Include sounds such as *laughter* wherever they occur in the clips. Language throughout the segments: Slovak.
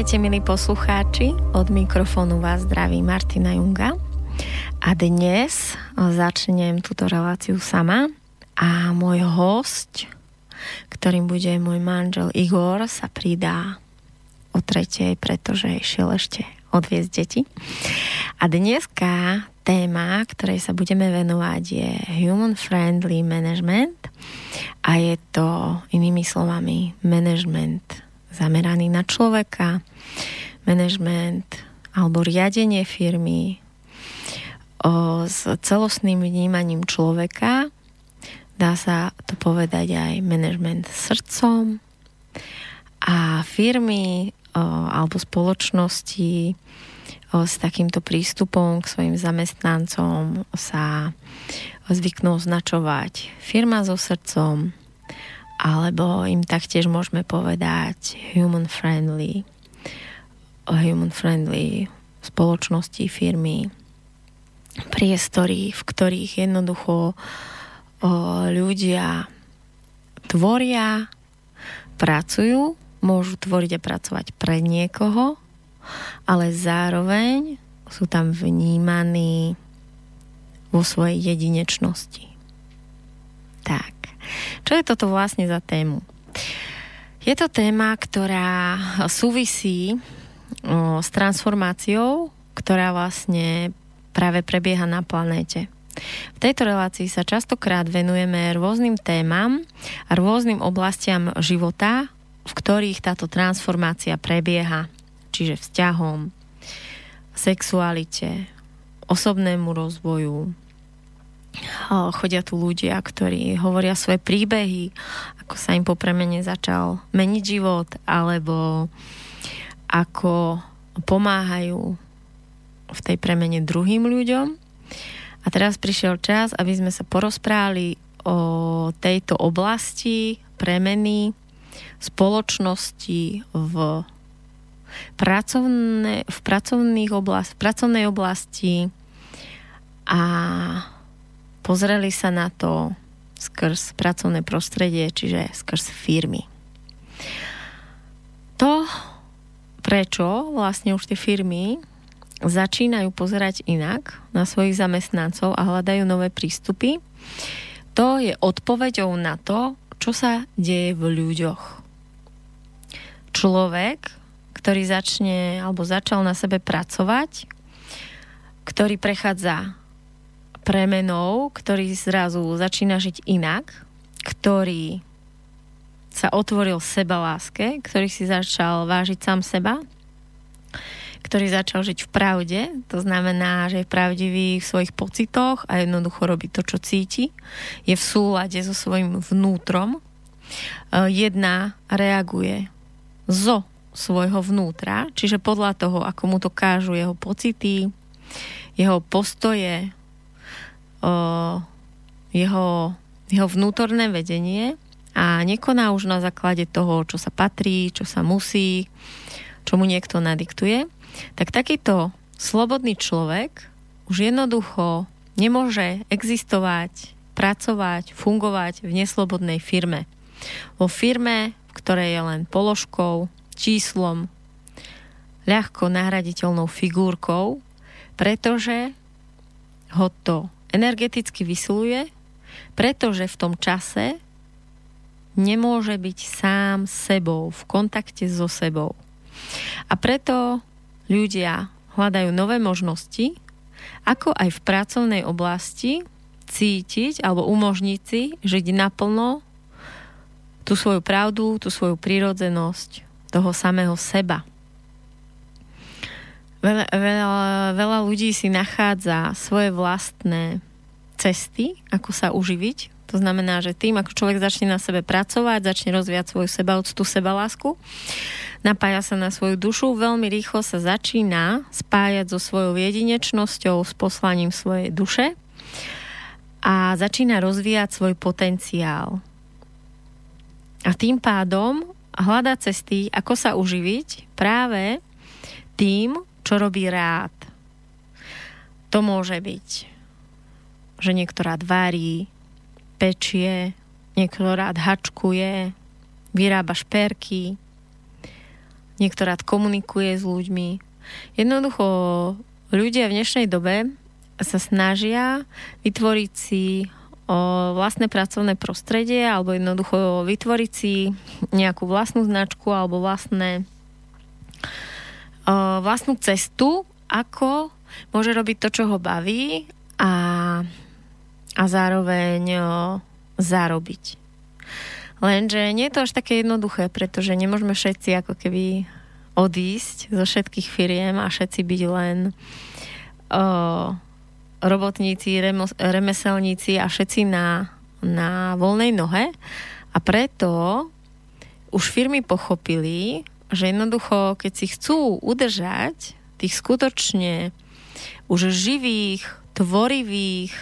Vítajte, milí poslucháči. Od mikrofónu vás zdraví Martina Junga. A dnes začnem túto reláciu sama. A môj host, ktorým bude môj manžel Igor, sa pridá o tretej, pretože šiel ešte odviezť deti. A dneska téma, ktorej sa budeme venovať, je Human Friendly Management a je to inými slovami management zameraný na človeka, management alebo riadenie firmy o, s celostným vnímaním človeka. Dá sa to povedať aj management srdcom a firmy o, alebo spoločnosti o, s takýmto prístupom k svojim zamestnancom sa zvyknú označovať firma so srdcom, alebo im taktiež môžeme povedať human friendly, human friendly spoločnosti, firmy, priestory, v ktorých jednoducho o, ľudia tvoria, pracujú, môžu tvoriť a pracovať pre niekoho, ale zároveň sú tam vnímaní vo svojej jedinečnosti. Tak. Čo je toto vlastne za tému? Je to téma, ktorá súvisí s transformáciou, ktorá vlastne práve prebieha na planéte. V tejto relácii sa častokrát venujeme rôznym témam a rôznym oblastiam života, v ktorých táto transformácia prebieha. Čiže vzťahom, sexualite, osobnému rozvoju, chodia tu ľudia, ktorí hovoria svoje príbehy, ako sa im po premene začal meniť život, alebo ako pomáhajú v tej premene druhým ľuďom. A teraz prišiel čas, aby sme sa porozprávali o tejto oblasti premeny spoločnosti v, pracovné, v, pracovných oblast, v pracovnej oblasti a pozreli sa na to skrz pracovné prostredie, čiže skrz firmy. To, prečo vlastne už tie firmy začínajú pozerať inak na svojich zamestnancov a hľadajú nové prístupy, to je odpoveďou na to, čo sa deje v ľuďoch. Človek, ktorý začne alebo začal na sebe pracovať, ktorý prechádza premenou, ktorý zrazu začína žiť inak, ktorý sa otvoril seba láske, ktorý si začal vážiť sám seba, ktorý začal žiť v pravde, to znamená, že je pravdivý v svojich pocitoch a jednoducho robí to, čo cíti, je v súlade so svojím vnútrom. E, jedna reaguje zo svojho vnútra, čiže podľa toho, ako mu to kážu jeho pocity, jeho postoje, jeho, jeho vnútorné vedenie a nekoná už na základe toho, čo sa patrí, čo sa musí, čo mu niekto nadiktuje, tak takýto slobodný človek už jednoducho nemôže existovať, pracovať, fungovať v neslobodnej firme. Vo firme, v ktorej je len položkou, číslom, ľahko nahraditeľnou figurkou, pretože ho to energeticky vysiluje, pretože v tom čase nemôže byť sám sebou, v kontakte so sebou. A preto ľudia hľadajú nové možnosti, ako aj v pracovnej oblasti cítiť alebo umožniť si žiť naplno tú svoju pravdu, tú svoju prírodzenosť toho samého seba. Veľa, veľa, veľa ľudí si nachádza svoje vlastné cesty, ako sa uživiť. To znamená, že tým, ako človek začne na sebe pracovať, začne rozvíjať svoju sebaúctu, sebalásku, napája sa na svoju dušu, veľmi rýchlo sa začína spájať so svojou jedinečnosťou, s poslaním svojej duše a začína rozvíjať svoj potenciál. A tým pádom hľada cesty, ako sa uživiť práve tým, čo robí rád. To môže byť, že niekto rád varí, pečie, niekto rád hačkuje, vyrába šperky, niekto rád komunikuje s ľuďmi. Jednoducho ľudia v dnešnej dobe sa snažia vytvoriť si vlastné pracovné prostredie alebo jednoducho vytvoriť si nejakú vlastnú značku alebo vlastné, o, vlastnú cestu, ako môže robiť to, čo ho baví a, a zároveň o, zarobiť. Lenže nie je to až také jednoduché, pretože nemôžeme všetci ako keby odísť zo všetkých firiem a všetci byť len o, robotníci, remeselníci a všetci na, na voľnej nohe. A preto už firmy pochopili, že jednoducho, keď si chcú udržať tých skutočne už živých, tvorivých,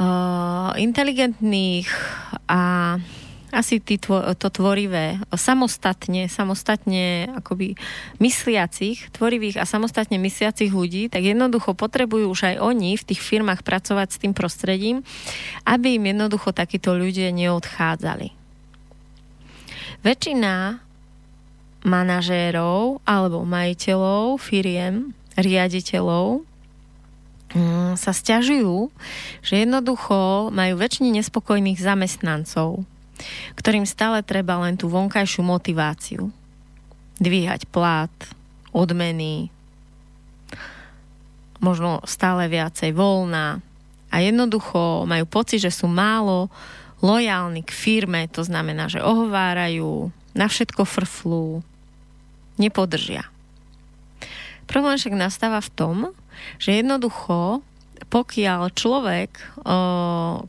uh, inteligentných a asi tí tvo, to tvorivé, samostatne, samostatne akoby mysliacich, tvorivých a samostatne mysliacich ľudí, tak jednoducho potrebujú už aj oni v tých firmách pracovať s tým prostredím, aby im jednoducho takíto ľudia neodchádzali. Väčšina manažérov alebo majiteľov firiem, riaditeľov mm, sa stiažujú, že jednoducho majú väčšine nespokojných zamestnancov ktorým stále treba len tú vonkajšiu motiváciu. Dvíhať plát, odmeny, možno stále viacej voľná a jednoducho majú pocit, že sú málo lojálni k firme, to znamená, že ohovárajú, na všetko frflú, nepodržia. Problém však nastáva v tom, že jednoducho, pokiaľ človek,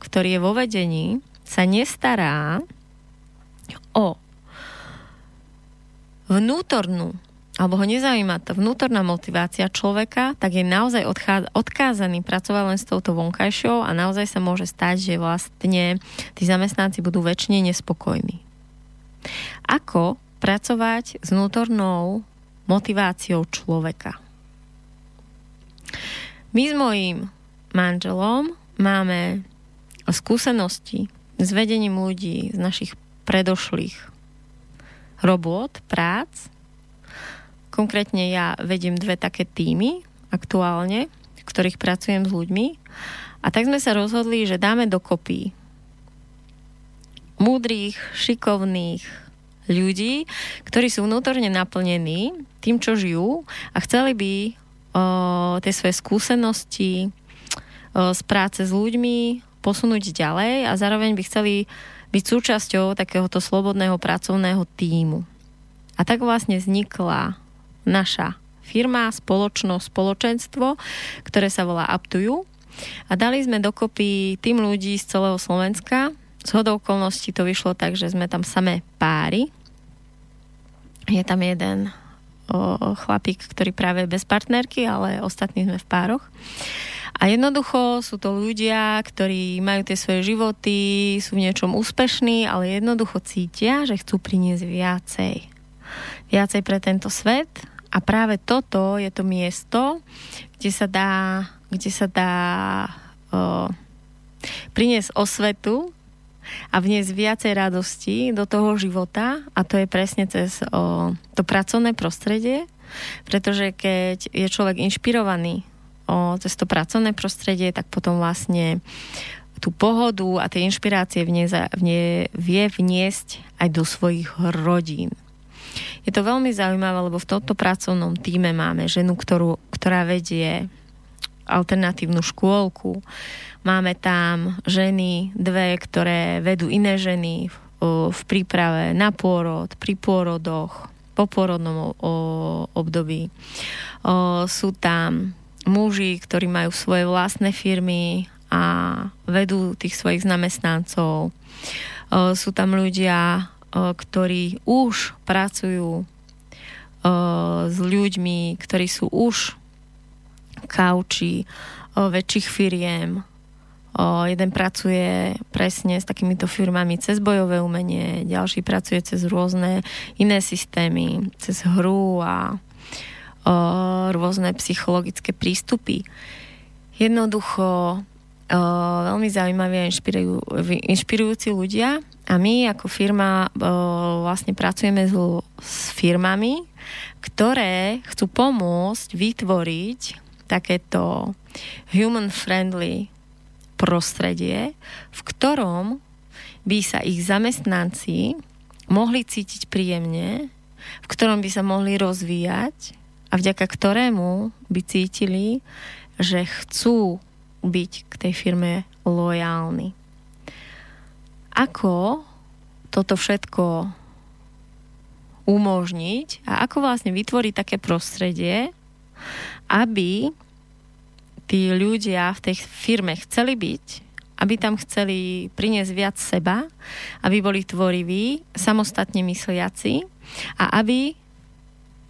ktorý je vo vedení, sa nestará o vnútornú alebo ho nezaujíma tá vnútorná motivácia človeka, tak je naozaj odkázaný pracovať len s touto vonkajšou a naozaj sa môže stať, že vlastne tí zamestnanci budú väčšine nespokojní. Ako pracovať s vnútornou motiváciou človeka? My s mojím manželom máme skúsenosti s vedením ľudí z našich predošlých robôt, prác. Konkrétne ja vediem dve také týmy aktuálne, v ktorých pracujem s ľuďmi. A tak sme sa rozhodli, že dáme dokopy múdrych, šikovných ľudí, ktorí sú vnútorne naplnení tým, čo žijú a chceli by o, tie svoje skúsenosti o, z práce s ľuďmi posunúť ďalej a zároveň by chceli byť súčasťou takéhoto slobodného pracovného týmu. A tak vlastne vznikla naša firma, spoločnosť, spoločenstvo, ktoré sa volá Aptuju. A dali sme dokopy tým ľudí z celého Slovenska. Z hodou okolností to vyšlo tak, že sme tam samé páry. Je tam jeden o, chlapík, ktorý práve bez partnerky, ale ostatní sme v pároch. A jednoducho sú to ľudia, ktorí majú tie svoje životy, sú v niečom úspešní, ale jednoducho cítia, že chcú priniesť viacej. Viacej pre tento svet a práve toto je to miesto, kde sa dá, kde sa dá o, priniesť osvetu a vniesť viacej radosti do toho života a to je presne cez o, to pracovné prostredie, pretože keď je človek inšpirovaný o, cez to pracovné prostredie, tak potom vlastne tú pohodu a tie inšpirácie v ne, vie vniesť aj do svojich rodín. Je to veľmi zaujímavé, lebo v tomto pracovnom týme máme ženu, ktorú, ktorá vedie alternatívnu škôlku. Máme tam ženy, dve, ktoré vedú iné ženy v, v príprave na pôrod, pri pôrodoch, po pôrodnom období. Sú tam muži, ktorí majú svoje vlastné firmy a vedú tých svojich zamestnancov. Sú tam ľudia, ktorí už pracujú s ľuďmi, ktorí sú už kauči väčších firiem. Jeden pracuje presne s takýmito firmami cez bojové umenie, ďalší pracuje cez rôzne iné systémy, cez hru a rôzne psychologické prístupy. Jednoducho veľmi zaujímaví a inšpirujú, inšpirujúci ľudia A my ako firma vlastne pracujeme s firmami, ktoré chcú pomôcť vytvoriť takéto human-friendly prostredie, v ktorom by sa ich zamestnanci mohli cítiť príjemne, v ktorom by sa mohli rozvíjať a vďaka ktorému by cítili, že chcú byť k tej firme lojálni. Ako toto všetko umožniť a ako vlastne vytvoriť také prostredie, aby tí ľudia v tej firme chceli byť, aby tam chceli priniesť viac seba, aby boli tvoriví, samostatne mysliaci a aby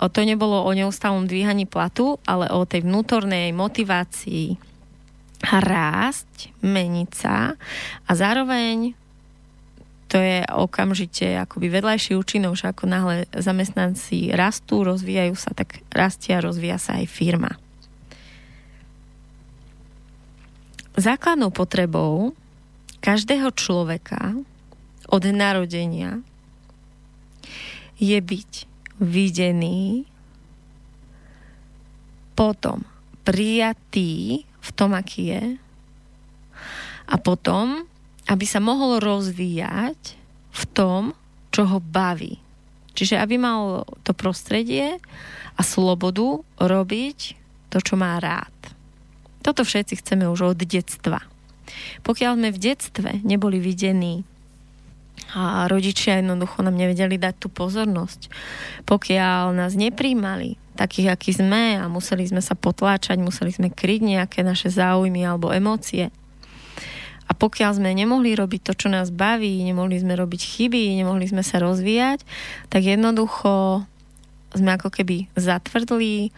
o to nebolo o neustálom dvíhaní platu, ale o tej vnútornej motivácii rásť, meniť sa a zároveň to je okamžite akoby vedľajší účinok, že ako náhle zamestnanci rastú, rozvíjajú sa, tak rastia rozvíja sa aj firma. Základnou potrebou každého človeka od narodenia je byť videný, potom prijatý v tom, aký je a potom aby sa mohol rozvíjať v tom, čo ho baví. Čiže aby mal to prostredie a slobodu robiť to, čo má rád. Toto všetci chceme už od detstva. Pokiaľ sme v detstve neboli videní a rodičia jednoducho nám nevedeli dať tú pozornosť, pokiaľ nás nepríjmali takých, akí sme a museli sme sa potláčať, museli sme kryť nejaké naše záujmy alebo emócie, a pokiaľ sme nemohli robiť to, čo nás baví, nemohli sme robiť chyby, nemohli sme sa rozvíjať, tak jednoducho sme ako keby zatvrdli,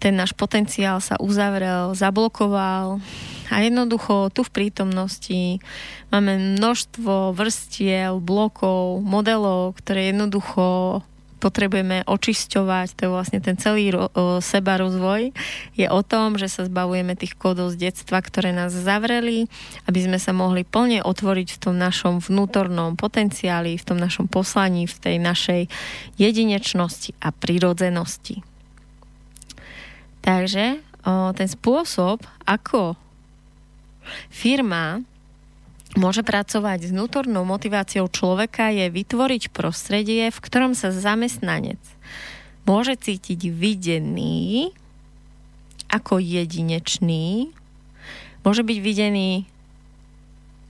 ten náš potenciál sa uzavrel, zablokoval a jednoducho tu v prítomnosti máme množstvo vrstiel, blokov, modelov, ktoré jednoducho potrebujeme očisťovať, to je vlastne ten celý ro, seba rozvoj, je o tom, že sa zbavujeme tých kódov z detstva, ktoré nás zavreli, aby sme sa mohli plne otvoriť v tom našom vnútornom potenciáli, v tom našom poslaní, v tej našej jedinečnosti a prirodzenosti. Takže o, ten spôsob, ako firma môže pracovať s vnútornou motiváciou človeka je vytvoriť prostredie, v ktorom sa zamestnanec môže cítiť videný ako jedinečný, môže byť videný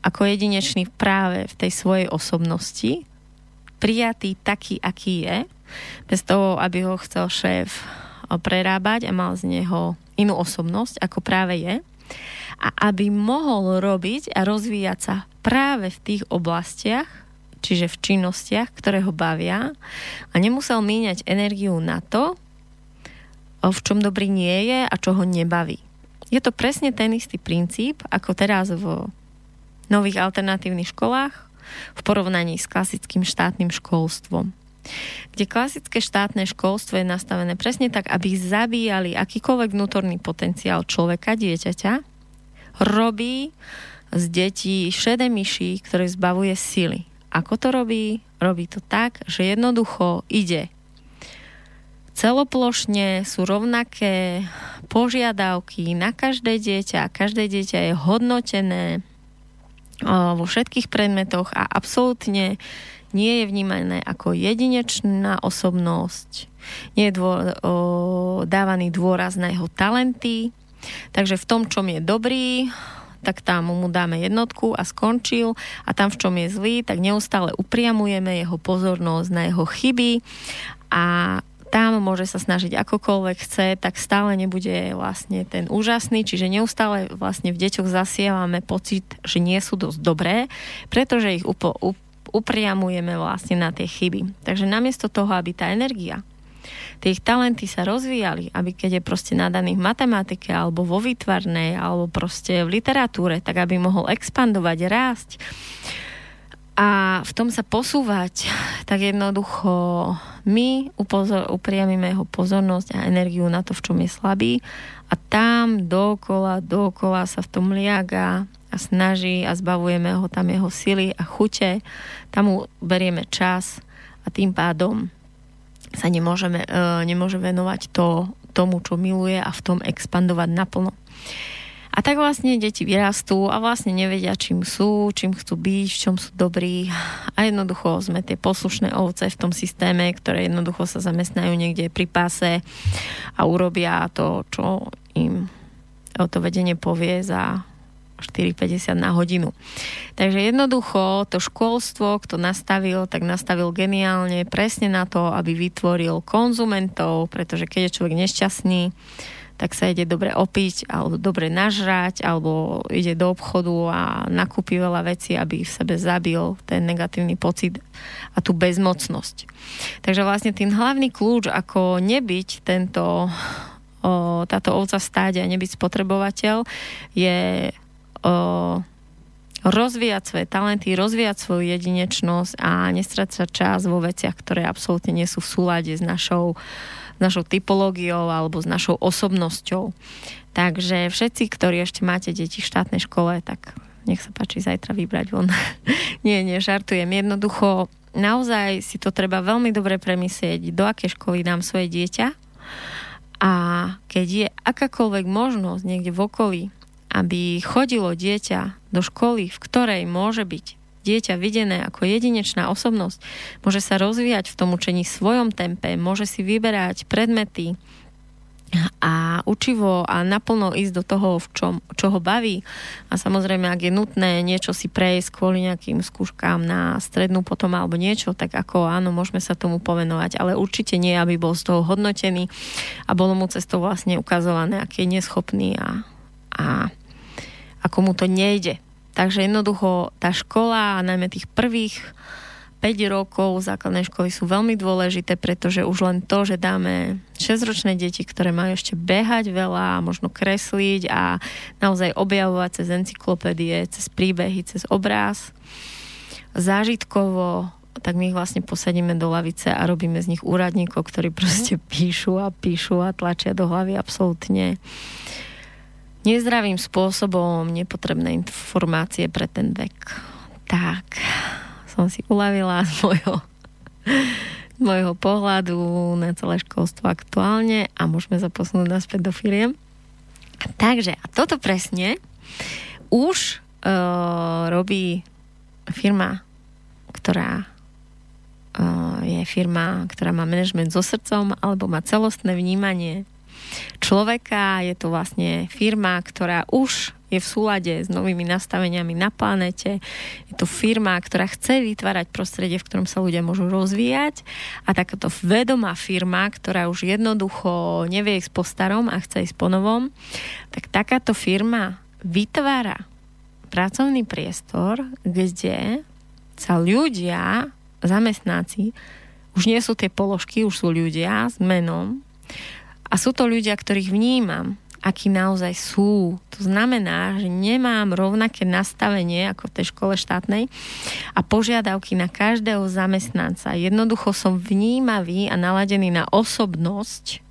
ako jedinečný práve v tej svojej osobnosti, prijatý taký, aký je, bez toho, aby ho chcel šéf prerábať a mal z neho inú osobnosť, ako práve je a aby mohol robiť a rozvíjať sa práve v tých oblastiach, čiže v činnostiach, ktoré ho bavia a nemusel míňať energiu na to, v čom dobrý nie je a čo ho nebaví. Je to presne ten istý princíp, ako teraz v nových alternatívnych školách v porovnaní s klasickým štátnym školstvom kde klasické štátne školstvo je nastavené presne tak, aby zabíjali akýkoľvek vnútorný potenciál človeka, dieťaťa robí z detí šedé myši, ktoré zbavuje sily. Ako to robí? Robí to tak, že jednoducho ide celoplošne sú rovnaké požiadavky na každé dieťa. Každé dieťa je hodnotené vo všetkých predmetoch a absolútne nie je vnímané ako jedinečná osobnosť. Nie je dô, o, dávaný dôraz na jeho talenty, Takže v tom, čom je dobrý, tak tam mu dáme jednotku a skončil. A tam, v čom je zlý, tak neustále upriamujeme jeho pozornosť na jeho chyby. A tam môže sa snažiť akokoľvek chce, tak stále nebude vlastne ten úžasný, čiže neustále vlastne v deťoch zasievame pocit, že nie sú dosť dobré, pretože ich upo, up, upriamujeme vlastne na tie chyby. Takže namiesto toho, aby tá energia tie ich talenty sa rozvíjali, aby keď je proste nadaný v matematike alebo vo výtvarnej alebo proste v literatúre, tak aby mohol expandovať, rásť a v tom sa posúvať, tak jednoducho my upozor, upriamime jeho pozornosť a energiu na to, v čom je slabý a tam dokola, dokola sa v tom liaga a snaží a zbavujeme ho tam jeho sily a chute, tam mu berieme čas a tým pádom sa nemôžeme, uh, nemôže venovať to, tomu, čo miluje a v tom expandovať naplno. A tak vlastne deti vyrastú a vlastne nevedia, čím sú, čím chcú byť, v čom sú dobrí. A jednoducho sme tie poslušné ovce v tom systéme, ktoré jednoducho sa zamestnajú niekde pri páse a urobia to, čo im to vedenie povie za 4,50 na hodinu. Takže jednoducho to školstvo, kto nastavil, tak nastavil geniálne presne na to, aby vytvoril konzumentov, pretože keď je človek nešťastný, tak sa ide dobre opiť, alebo dobre nažrať, alebo ide do obchodu a nakúpi veľa vecí, aby v sebe zabil ten negatívny pocit a tú bezmocnosť. Takže vlastne tým hlavný kľúč, ako nebyť tento, o, táto ovca v stáde a nebyť spotrebovateľ, je rozvíjať svoje talenty, rozvíjať svoju jedinečnosť a nestrať sa čas vo veciach, ktoré absolútne nie sú v súlade s našou našou typológiou alebo s našou osobnosťou. Takže všetci, ktorí ešte máte deti v štátnej škole, tak nech sa páči zajtra vybrať von. *laughs* nie, nie, žartujem. Jednoducho, naozaj si to treba veľmi dobre premyslieť, do aké školy dám svoje dieťa a keď je akákoľvek možnosť niekde v okolí, aby chodilo dieťa do školy, v ktorej môže byť dieťa videné ako jedinečná osobnosť, môže sa rozvíjať v tom učení svojom tempe, môže si vyberať predmety a učivo a naplno ísť do toho, v čom, čo ho baví. A samozrejme, ak je nutné niečo si prejsť kvôli nejakým skúškám na strednú potom alebo niečo, tak ako áno, môžeme sa tomu povenovať, ale určite nie, aby bol z toho hodnotený a bolo mu cestou vlastne ukazované, aký je neschopný a, a ako mu to nejde. Takže jednoducho tá škola a najmä tých prvých 5 rokov základnej školy sú veľmi dôležité, pretože už len to, že dáme 6-ročné deti, ktoré majú ešte behať veľa, možno kresliť a naozaj objavovať cez encyklopédie, cez príbehy, cez obráz, zážitkovo, tak my ich vlastne posadíme do lavice a robíme z nich úradníkov, ktorí proste píšu a píšu a tlačia do hlavy absolútne nezdravým spôsobom nepotrebné informácie pre ten vek. Tak, som si uľavila z môjho, z pohľadu na celé školstvo aktuálne a môžeme sa posunúť naspäť do firiem. Takže, a toto presne už uh, robí firma, ktorá uh, je firma, ktorá má management so srdcom alebo má celostné vnímanie človeka. Je to vlastne firma, ktorá už je v súlade s novými nastaveniami na planete. Je to firma, ktorá chce vytvárať prostredie, v ktorom sa ľudia môžu rozvíjať a takáto vedomá firma, ktorá už jednoducho nevie ísť po starom a chce ísť po novom, tak takáto firma vytvára pracovný priestor, kde sa ľudia, zamestnáci, už nie sú tie položky, už sú ľudia s menom, a sú to ľudia, ktorých vnímam, akí naozaj sú. To znamená, že nemám rovnaké nastavenie ako v tej škole štátnej a požiadavky na každého zamestnanca. Jednoducho som vnímavý a naladený na osobnosť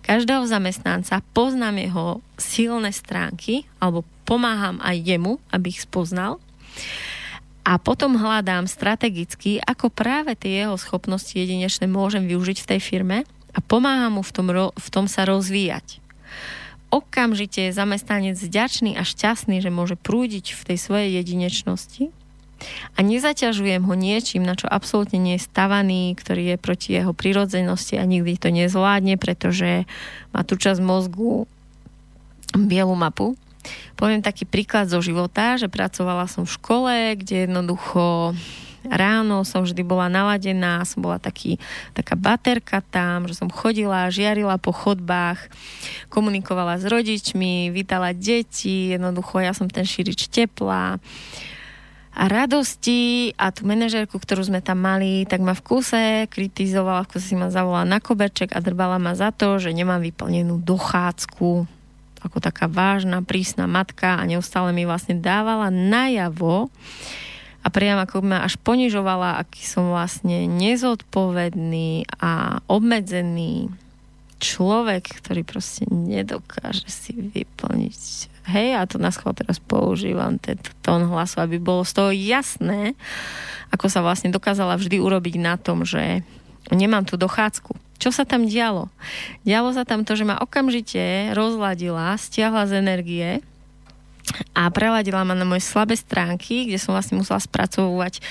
každého zamestnanca, poznám jeho silné stránky alebo pomáham aj jemu, aby ich spoznal a potom hľadám strategicky, ako práve tie jeho schopnosti jedinečné môžem využiť v tej firme a pomáha mu v tom, v tom sa rozvíjať. Okamžite je zamestnanec vďačný a šťastný, že môže prúdiť v tej svojej jedinečnosti a nezaťažujem ho niečím, na čo absolútne nie je stavaný, ktorý je proti jeho prirodzenosti a nikdy to nezvládne, pretože má tú časť mozgu bielu mapu. Poviem taký príklad zo života, že pracovala som v škole, kde jednoducho ráno som vždy bola naladená, som bola taký, taká baterka tam, že som chodila, žiarila po chodbách, komunikovala s rodičmi, vítala deti, jednoducho ja som ten šírič tepla. A radosti a tú manažerku, ktorú sme tam mali, tak ma v kuse kritizovala, v kuse si ma zavolala na koberček a drbala ma za to, že nemám vyplnenú dochádzku. Ako taká vážna, prísna matka a neustále mi vlastne dávala najavo, a priam ako ma až ponižovala, aký som vlastne nezodpovedný a obmedzený človek, ktorý proste nedokáže si vyplniť hej, a to na schvál teraz používam tento tón hlasu, aby bolo z toho jasné, ako sa vlastne dokázala vždy urobiť na tom, že nemám tú dochádzku. Čo sa tam dialo? Dialo sa tam to, že ma okamžite rozladila, stiahla z energie a preladila ma na moje slabé stránky, kde som vlastne musela spracovať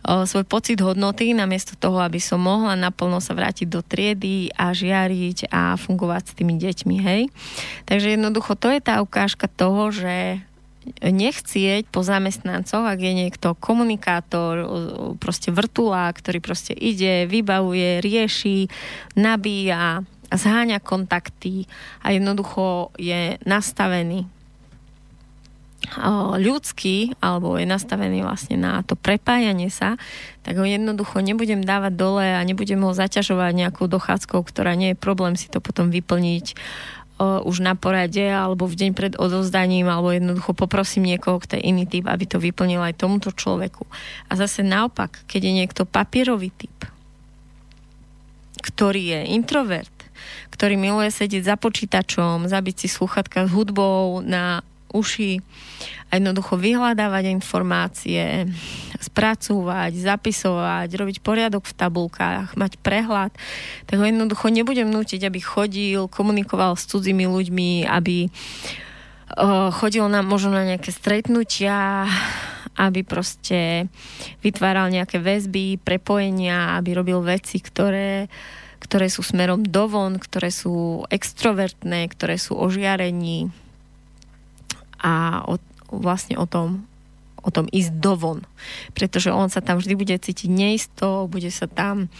svoj pocit hodnoty, namiesto toho, aby som mohla naplno sa vrátiť do triedy a žiariť a fungovať s tými deťmi, hej. Takže jednoducho to je tá ukážka toho, že nechcieť po zamestnancoch, ak je niekto komunikátor, proste vrtulá, ktorý proste ide, vybavuje, rieši, nabíja, zháňa kontakty a jednoducho je nastavený ľudský, alebo je nastavený vlastne na to prepájanie sa, tak ho jednoducho nebudem dávať dole a nebudem ho zaťažovať nejakou dochádzkou, ktorá nie je problém si to potom vyplniť už na porade alebo v deň pred odozdaním alebo jednoducho poprosím niekoho, kto je iný typ, aby to vyplnil aj tomuto človeku. A zase naopak, keď je niekto papierový typ, ktorý je introvert, ktorý miluje sedieť za počítačom, zabiť si sluchatka s hudbou na uši a jednoducho vyhľadávať informácie, spracúvať, zapisovať, robiť poriadok v tabulkách, mať prehľad, tak ho jednoducho nebudem nútiť, aby chodil, komunikoval s cudzími ľuďmi, aby uh, chodil na, možno na nejaké stretnutia, aby proste vytváral nejaké väzby, prepojenia, aby robil veci, ktoré ktoré sú smerom dovon, ktoré sú extrovertné, ktoré sú ožiarení, a o, vlastne o tom, o tom ísť dovon. Pretože on sa tam vždy bude cítiť neisto, bude sa tam,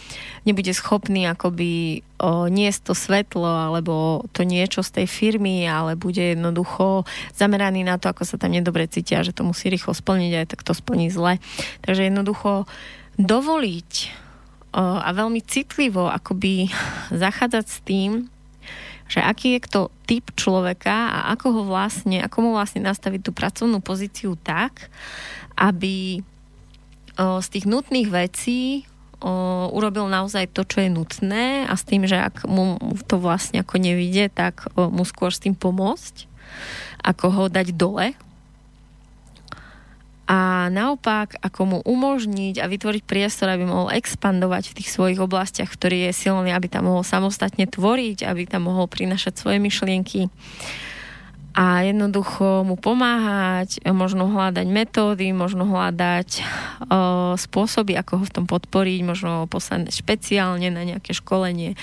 nebude schopný akoby o, niesť to svetlo alebo to niečo z tej firmy, ale bude jednoducho zameraný na to, ako sa tam nedobre cítia, že to musí rýchlo splniť, aj tak to splní zle. Takže jednoducho dovoliť o, a veľmi citlivo akoby *laughs* zachádzať s tým, že aký je kto typ človeka a ako ho vlastne, ako mu vlastne nastaviť tú pracovnú pozíciu tak, aby z tých nutných vecí urobil naozaj to, čo je nutné a s tým, že ak mu to vlastne ako nevidie, tak mu skôr s tým pomôcť, ako ho dať dole, a naopak, ako mu umožniť a vytvoriť priestor, aby mohol expandovať v tých svojich oblastiach, ktorý je silný, aby tam mohol samostatne tvoriť, aby tam mohol prinašať svoje myšlienky a jednoducho mu pomáhať, možno hľadať metódy, možno hľadať o, spôsoby, ako ho v tom podporiť, možno poslať špeciálne na nejaké školenie,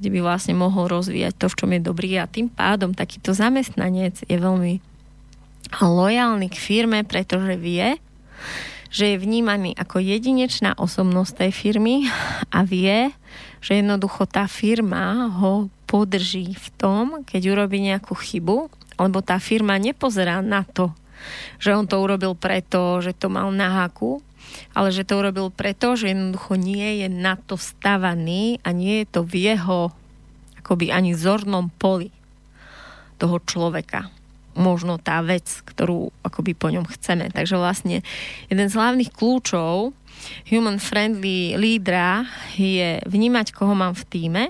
kde by vlastne mohol rozvíjať to, v čom je dobrý. A tým pádom takýto zamestnanec je veľmi lojálny k firme, pretože vie, že je vnímaný ako jedinečná osobnosť tej firmy a vie, že jednoducho tá firma ho podrží v tom, keď urobí nejakú chybu, lebo tá firma nepozerá na to, že on to urobil preto, že to mal na haku, ale že to urobil preto, že jednoducho nie je na to stavaný a nie je to v jeho akoby ani zornom poli toho človeka možno tá vec, ktorú akoby po ňom chceme. Takže vlastne jeden z hlavných kľúčov human-friendly lídra je vnímať, koho mám v týme,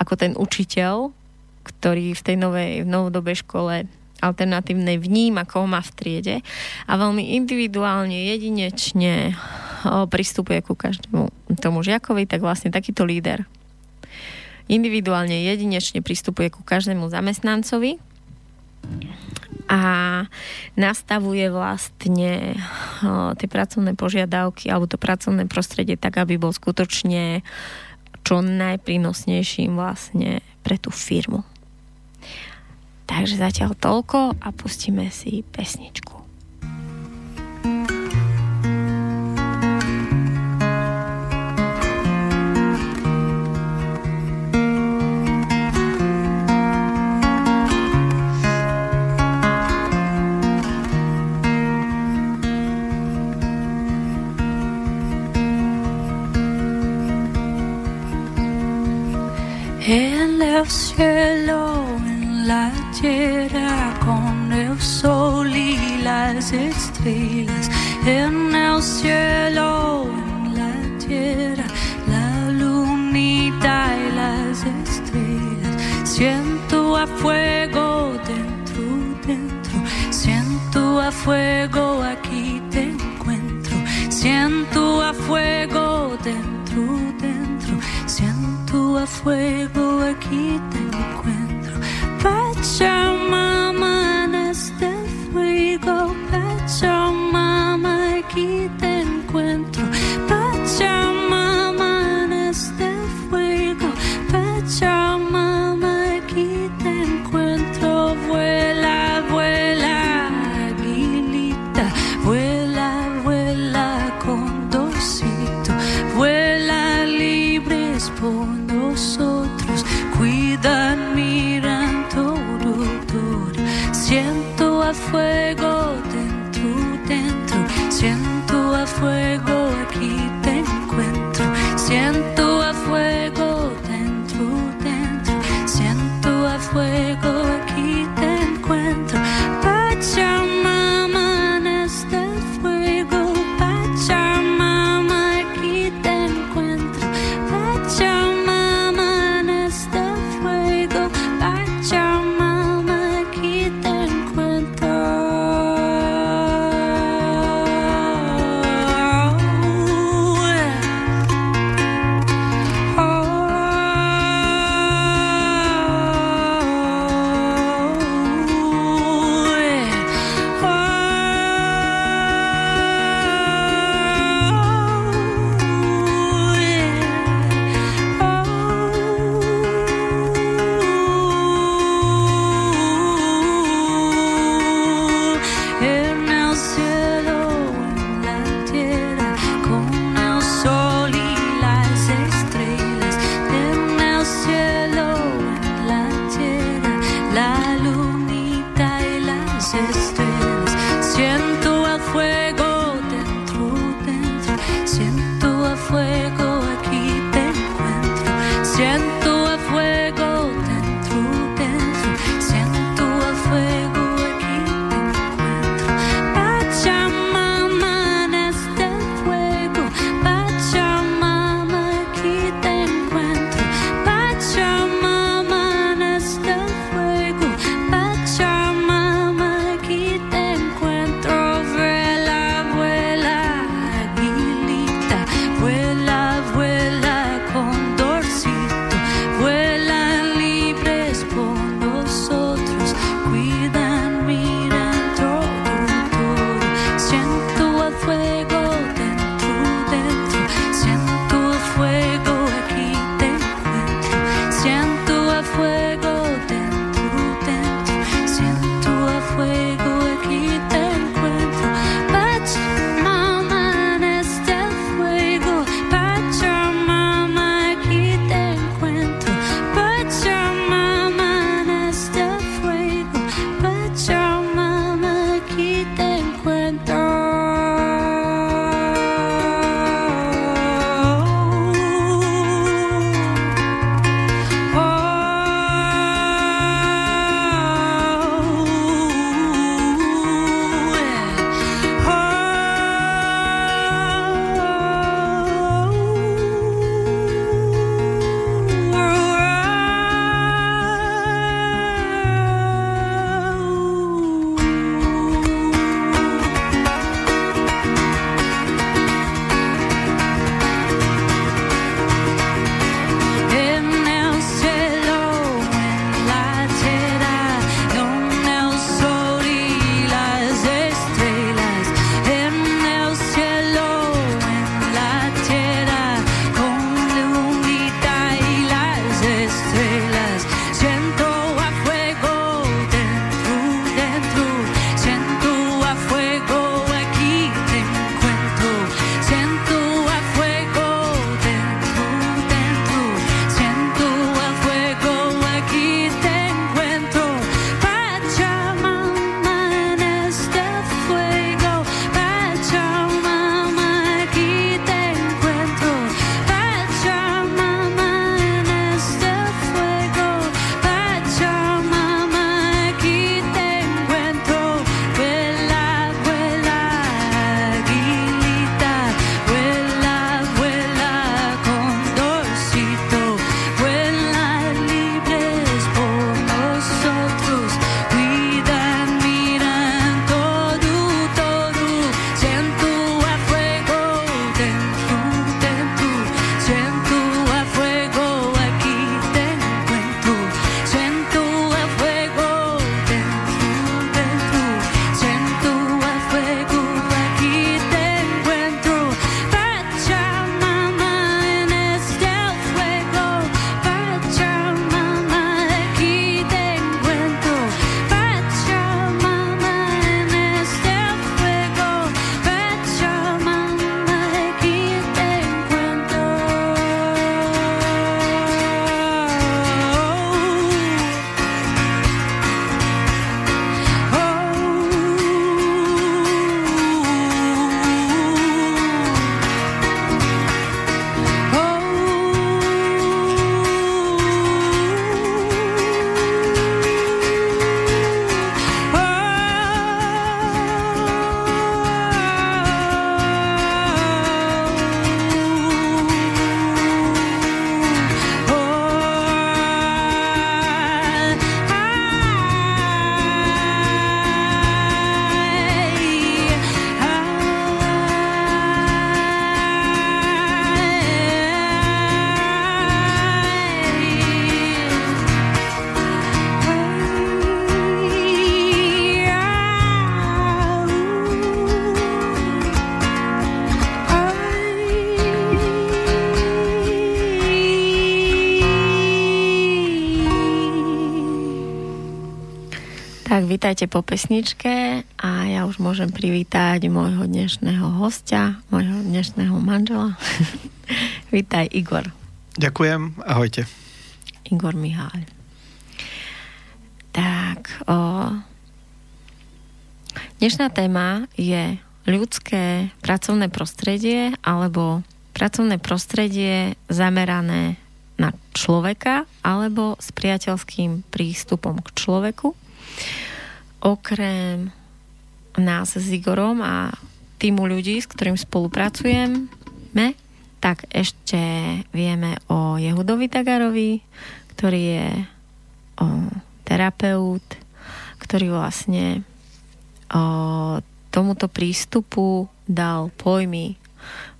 ako ten učiteľ, ktorý v tej novej, v novodobej škole alternatívnej vníma, koho má v triede a veľmi individuálne, jedinečne pristupuje ku každému tomu žiakovi, tak vlastne takýto líder individuálne, jedinečne pristupuje ku každému zamestnancovi a nastavuje vlastne tie pracovné požiadavky alebo to pracovné prostredie tak, aby bol skutočne čo najprínosnejším vlastne pre tú firmu. Takže zatiaľ toľko a pustíme si pesničku. En el cielo, en la tierra, con el sol y las estrellas. En el cielo, en la tierra, la lunita y las estrellas. Siento a fuego dentro, dentro. Siento a fuego aquí te encuentro. Siento a fuego dentro. dentro a fuego, aquí te encuentro. Pachamama en este fuego, Pachamama, aquí te encuentro. Vítajte po pesničke a ja už môžem privítať môjho dnešného hostia, môjho dnešného manžela. *laughs* Vítaj, Igor. Ďakujem, ahojte. Igor Miháľ. Tak, o... dnešná téma je ľudské pracovné prostredie alebo pracovné prostredie zamerané na človeka alebo s priateľským prístupom k človeku. Okrem nás s Igorom a týmu ľudí, s ktorým spolupracujeme, tak ešte vieme o Jehudovi Tagarovi, ktorý je o, terapeut, ktorý vlastne o, tomuto prístupu dal pojmy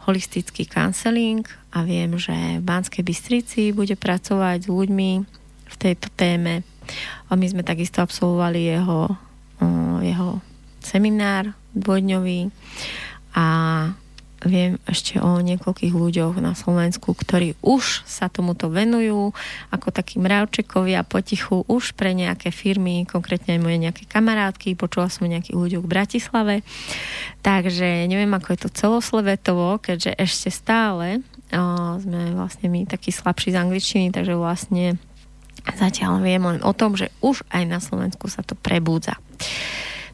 holistický counseling a viem, že v Banskej Bystrici bude pracovať s ľuďmi v tejto téme. A my sme takisto absolvovali jeho, jeho seminár dvojdňový a viem ešte o niekoľkých ľuďoch na Slovensku, ktorí už sa tomuto venujú, ako takí mravčekovia potichu už pre nejaké firmy, konkrétne aj moje nejaké kamarátky, počula som nejakých ľuďoch v Bratislave. Takže neviem, ako je to celoslovetovo, keďže ešte stále o, sme vlastne my takí slabší z angličtiny, takže vlastne zatiaľ viem len o tom, že už aj na Slovensku sa to prebúdza.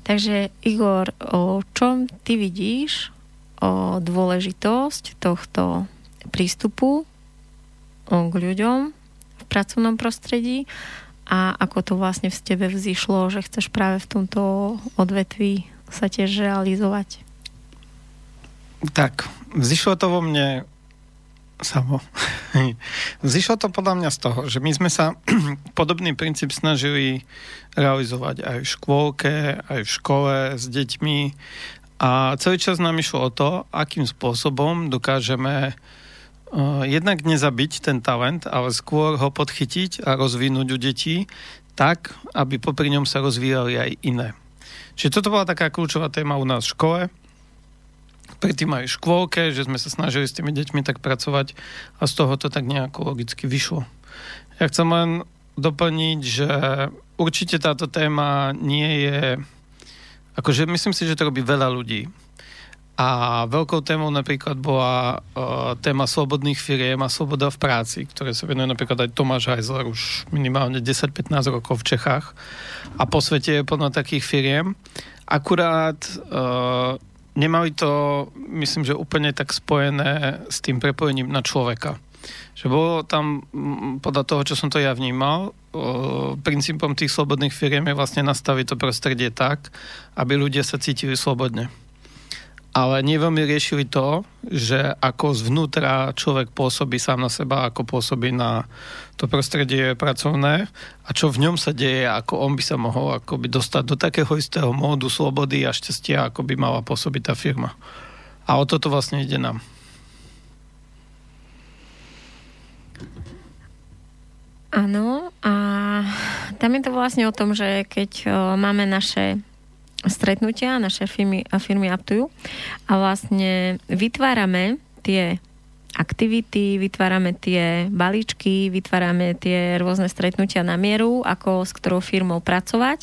Takže Igor, o čom ty vidíš o dôležitosť tohto prístupu k ľuďom v pracovnom prostredí a ako to vlastne v tebe vzýšlo, že chceš práve v tomto odvetví sa tiež realizovať? Tak, vzýšlo to vo mne samo. Vzýšlo to podľa mňa z toho, že my sme sa *clears throat* podobný princíp snažili realizovať aj v škôlke, aj v škole s deťmi a celý čas nám išlo o to, akým spôsobom dokážeme uh, jednak nezabiť ten talent, ale skôr ho podchytiť a rozvinúť u detí tak, aby popri ňom sa rozvíjali aj iné. Čiže toto bola taká kľúčová téma u nás v škole, predtým aj škôlke, že sme sa snažili s tými deťmi tak pracovať a z toho to tak nejako logicky vyšlo. Ja chcem len doplniť, že určite táto téma nie je Akože myslím si, že to robí veľa ľudí. A veľkou témou napríklad bola uh, téma slobodných firiem a sloboda v práci, ktoré sa venuje napríklad aj Tomáš Heisler už minimálne 10-15 rokov v Čechách. A po svete je plno takých firiem. Akurát uh, nemali to, myslím, že úplne tak spojené s tým prepojením na človeka. Že bolo tam, podľa toho, čo som to ja vnímal, princípom tých slobodných firiem je vlastne nastaviť to prostredie tak, aby ľudia sa cítili slobodne. Ale nie veľmi riešili to, že ako zvnútra človek pôsobí sám na seba, ako pôsobí na to prostredie pracovné a čo v ňom sa deje, ako on by sa mohol akoby dostať do takého istého módu slobody a šťastia, ako by mala pôsobiť tá firma. A o toto vlastne ide nám. Áno, a tam je to vlastne o tom, že keď máme naše stretnutia, naše firmy, firmy aptujú a vlastne vytvárame tie aktivity, vytvárame tie balíčky, vytvárame tie rôzne stretnutia na mieru, ako s ktorou firmou pracovať,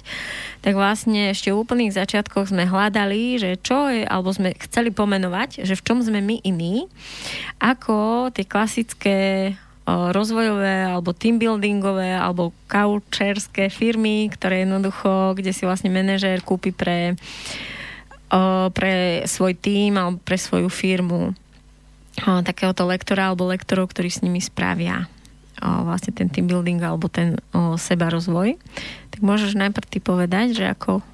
tak vlastne ešte v úplných začiatkoch sme hľadali, že čo je, alebo sme chceli pomenovať, že v čom sme my iní, ako tie klasické rozvojové alebo team buildingové alebo coucherské firmy, ktoré jednoducho, kde si vlastne manažér kúpi pre, pre svoj tým alebo pre svoju firmu takéhoto lektora alebo lektorov, ktorí s nimi spravia vlastne ten team building alebo ten seba rozvoj. Tak môžeš najprv ty povedať, že ako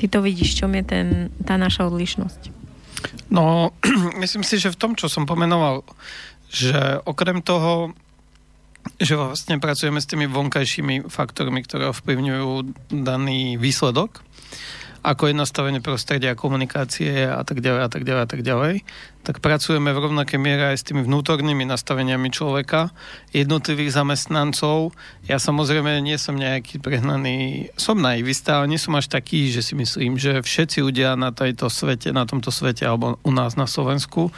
ty to vidíš, čom je ten, tá naša odlišnosť? No, *clears throat* myslím si, že v tom, čo som pomenoval, že okrem toho, že vlastne pracujeme s tými vonkajšími faktormi, ktoré ovplyvňujú daný výsledok, ako je nastavenie prostredia, komunikácie a tak ďalej a tak ďalej a tak ďalej, tak pracujeme v rovnakej miere aj s tými vnútornými nastaveniami človeka, jednotlivých zamestnancov. Ja samozrejme nie som nejaký prehnaný, som naivista, ale nie som až taký, že si myslím, že všetci ľudia na, tejto svete, na tomto svete alebo u nás na Slovensku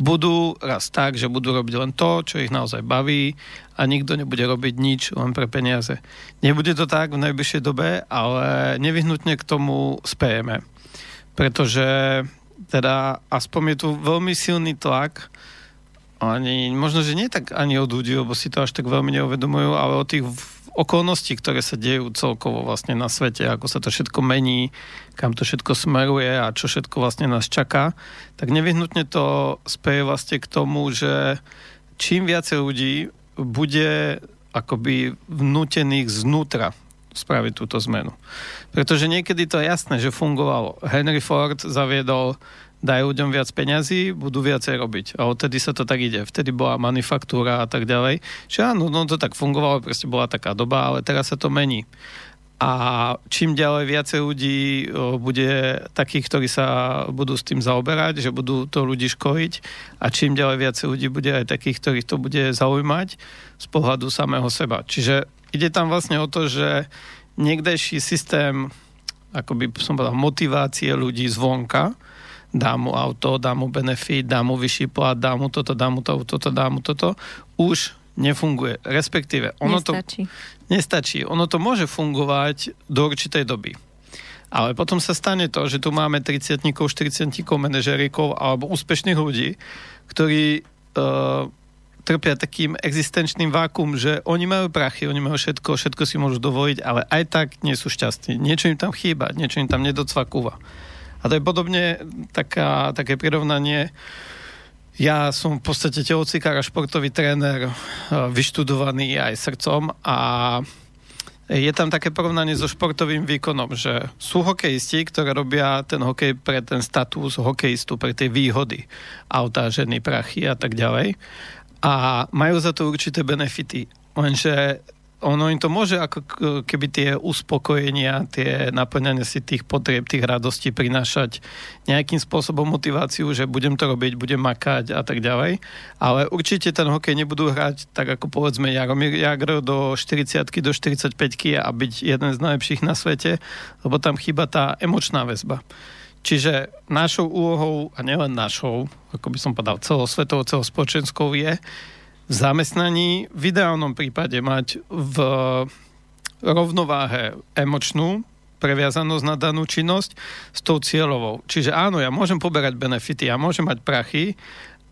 budú raz tak, že budú robiť len to, čo ich naozaj baví a nikto nebude robiť nič len pre peniaze. Nebude to tak v najbližšej dobe, ale nevyhnutne k tomu spejeme. Pretože teda aspoň je tu veľmi silný tlak ani, možno, že nie tak ani od ľudí, lebo si to až tak veľmi neuvedomujú, ale o tých okolností, ktoré sa dejú celkovo vlastne na svete, ako sa to všetko mení, kam to všetko smeruje a čo všetko vlastne nás čaká, tak nevyhnutne to speje vlastne k tomu, že čím viacej ľudí bude akoby vnútených znútra spraviť túto zmenu. Pretože niekedy to je jasné, že fungovalo. Henry Ford zaviedol dajú ľuďom viac peňazí, budú viacej robiť. A odtedy sa to tak ide. Vtedy bola manufaktúra a tak ďalej. Že áno, no to tak fungovalo, proste bola taká doba, ale teraz sa to mení. A čím ďalej viacej ľudí bude takých, ktorí sa budú s tým zaoberať, že budú to ľudí školiť a čím ďalej viacej ľudí bude aj takých, ktorých to bude zaujímať z pohľadu samého seba. Čiže ide tam vlastne o to, že niekdejší systém akoby som povedal, motivácie ľudí zvonka, dá mu auto, dá mu benefit, dá mu vyšší plat, dá mu toto, dá mu to, toto, dá mu toto, už nefunguje. Respektíve, ono nestačí. to nestačí. Ono to môže fungovať do určitej doby. Ale potom sa stane to, že tu máme 30 40 manažerikov alebo úspešných ľudí, ktorí uh, trpia takým existenčným vákum, že oni majú prachy, oni majú všetko, všetko si môžu dovoliť, ale aj tak nie sú šťastní. Niečo im tam chýba, niečo im tam nedocvakúva. A to je podobne taká, také prirovnanie, ja som v podstate telocikár a športový tréner, e, vyštudovaný aj srdcom a je tam také porovnanie so športovým výkonom, že sú hokejisti, ktoré robia ten hokej pre ten status hokejistu, pre tie výhody, autá, ženy, prachy a tak ďalej. A majú za to určité benefity. Lenže ono im to môže ako keby tie uspokojenia, tie naplňanie si tých potrieb, tých radostí prinášať nejakým spôsobom motiváciu, že budem to robiť, budem makať a tak ďalej. Ale určite ten hokej nebudú hrať tak ako povedzme Jaromír Jagr do 40 do 45 a byť jeden z najlepších na svete, lebo tam chýba tá emočná väzba. Čiže našou úlohou, a nielen našou, ako by som povedal celosvetovou, celospoločenskou je, zamestnaní v ideálnom prípade mať v rovnováhe emočnú previazanosť na danú činnosť s tou cieľovou. Čiže áno, ja môžem poberať benefity, ja môžem mať prachy,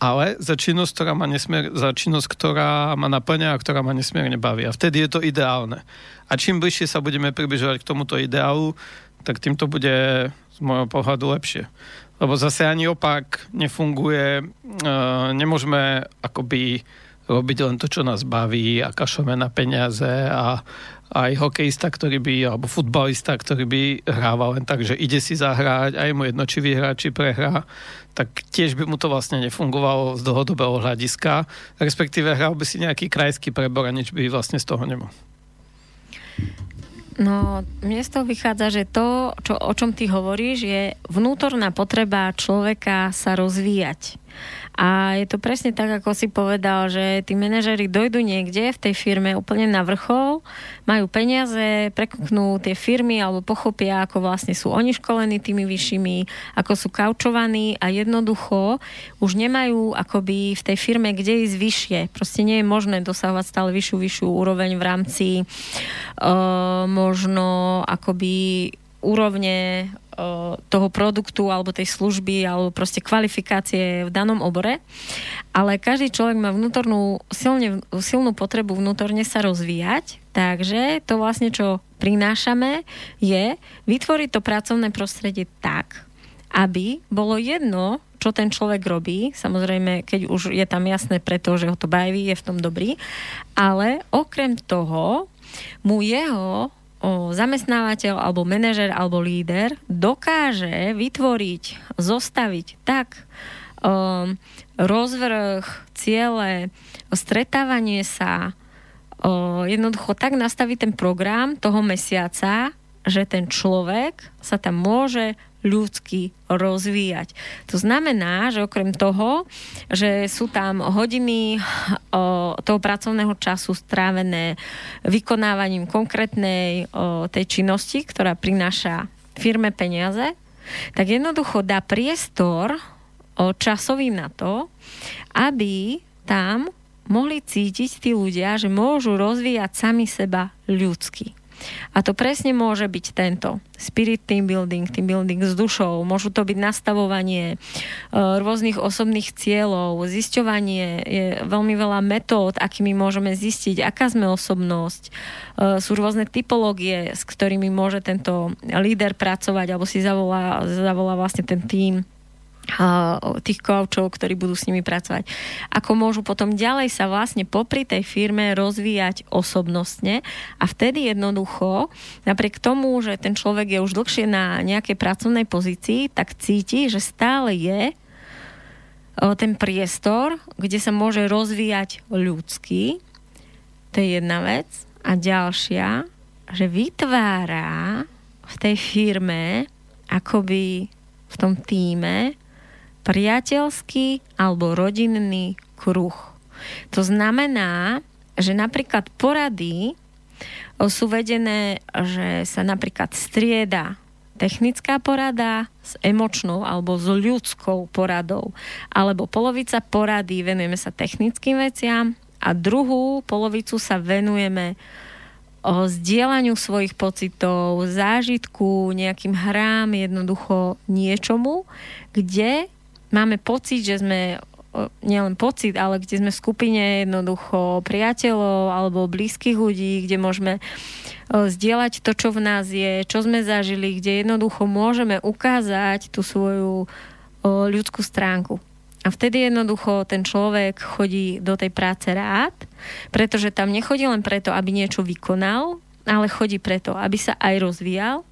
ale za činnosť, ktorá ma, nesmier, za činnosť, ktorá ma naplňa a ktorá ma nesmierne baví. A vtedy je to ideálne. A čím bližšie sa budeme približovať k tomuto ideálu, tak tým to bude z môjho pohľadu lepšie. Lebo zase ani opak nefunguje. E, nemôžeme akoby robiť len to, čo nás baví a kašome na peniaze a aj hokejista, ktorý by, alebo futbalista, ktorý by hrával len tak, že ide si zahrať, aj mu jedno, či vyhrá, či prehrá, tak tiež by mu to vlastne nefungovalo z dlhodobého hľadiska, respektíve hral by si nejaký krajský prebor a nič by vlastne z toho nemal. No, mne z toho vychádza, že to, čo, o čom ty hovoríš, je vnútorná potreba človeka sa rozvíjať. A je to presne tak, ako si povedal, že tí manažery dojdu niekde v tej firme úplne na vrchol, majú peniaze, prekúknú tie firmy alebo pochopia, ako vlastne sú oni školení tými vyššími, ako sú kaučovaní a jednoducho už nemajú akoby v tej firme kde ísť vyššie. Proste nie je možné dosahovať stále vyššiu, vyššiu úroveň v rámci uh, možno akoby úrovne toho produktu alebo tej služby alebo proste kvalifikácie v danom obore. Ale každý človek má vnútornú, silne, silnú potrebu vnútorne sa rozvíjať, takže to vlastne, čo prinášame, je vytvoriť to pracovné prostredie tak, aby bolo jedno, čo ten človek robí, samozrejme, keď už je tam jasné preto, že ho to baví, je v tom dobrý, ale okrem toho mu jeho o, zamestnávateľ alebo manažer alebo líder dokáže vytvoriť, zostaviť tak o, rozvrh, ciele, stretávanie sa, o, jednoducho tak nastaviť ten program toho mesiaca, že ten človek sa tam môže ľudsky rozvíjať. To znamená, že okrem toho, že sú tam hodiny o, toho pracovného času strávené vykonávaním konkrétnej o, tej činnosti, ktorá prináša firme peniaze, tak jednoducho dá priestor o, časový na to, aby tam mohli cítiť tí ľudia, že môžu rozvíjať sami seba ľudsky. A to presne môže byť tento spirit team building, team building s dušou. Môžu to byť nastavovanie e, rôznych osobných cieľov, zisťovanie, je veľmi veľa metód, akými môžeme zistiť, aká sme osobnosť. E, sú rôzne typológie, s ktorými môže tento líder pracovať, alebo si zavolá, zavolá vlastne ten tým tých koučov, ktorí budú s nimi pracovať. Ako môžu potom ďalej sa vlastne popri tej firme rozvíjať osobnostne a vtedy jednoducho, napriek tomu, že ten človek je už dlhšie na nejakej pracovnej pozícii, tak cíti, že stále je ten priestor, kde sa môže rozvíjať ľudský. To je jedna vec. A ďalšia, že vytvára v tej firme akoby v tom týme priateľský alebo rodinný kruh. To znamená, že napríklad porady sú vedené, že sa napríklad strieda technická porada s emočnou alebo s ľudskou poradou. Alebo polovica porady venujeme sa technickým veciam a druhú polovicu sa venujeme o zdieľaniu svojich pocitov, zážitku, nejakým hrám, jednoducho niečomu, kde máme pocit, že sme nielen pocit, ale kde sme v skupine jednoducho priateľov alebo blízkych ľudí, kde môžeme zdieľať to, čo v nás je, čo sme zažili, kde jednoducho môžeme ukázať tú svoju ľudskú stránku. A vtedy jednoducho ten človek chodí do tej práce rád, pretože tam nechodí len preto, aby niečo vykonal, ale chodí preto, aby sa aj rozvíjal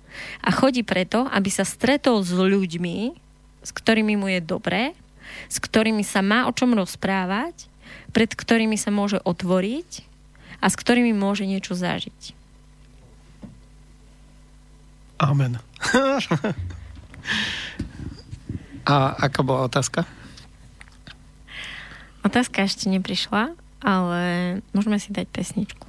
a chodí preto, aby sa stretol s ľuďmi, s ktorými mu je dobré, s ktorými sa má o čom rozprávať, pred ktorými sa môže otvoriť a s ktorými môže niečo zažiť. Amen. *laughs* a aká bola otázka? Otázka ešte neprišla, ale môžeme si dať pesničku.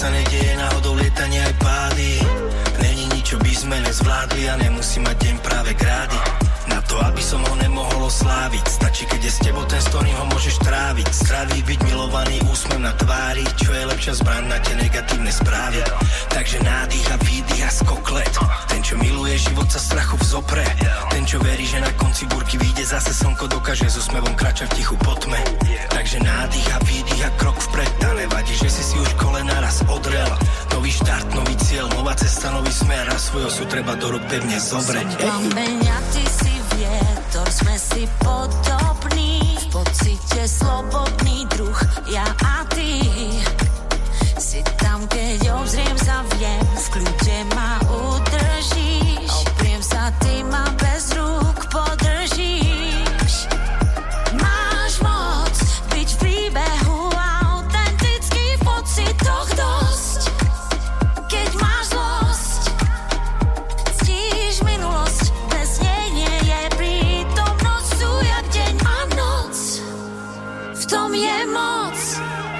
sa nedieje náhodou lietanie aj pády. Není nič, čo by sme nezvládli a nemusí mať deň práve krády aby som ho nemohol osláviť. Stačí, keď je s tebou ten, s ho môžeš tráviť. Straví byť milovaný úsmev na tvári. Čo je lepšia zbraň na tie negatívne správy. Takže nádych a výdych a skoklet. Ten, čo miluje život, sa strachu vzopre. Ten, čo verí, že na konci burky vyjde zase slnko Dokáže s úsmevom kračať v tichu potme Takže nádych a výdych a krok vpred. A nevadí, že si si už kolena raz odrel. Nový štart, nový cieľ, nová cesta, nový smer. A svojho sú treba do rúk pevne zobrať. Som ty priestor sme si podobní. V pocite slobodný druh, ja a ty. Si tam, keď obzriem sa, viem V kľude ma udržíš. Opriem sa, ty ma bez ruch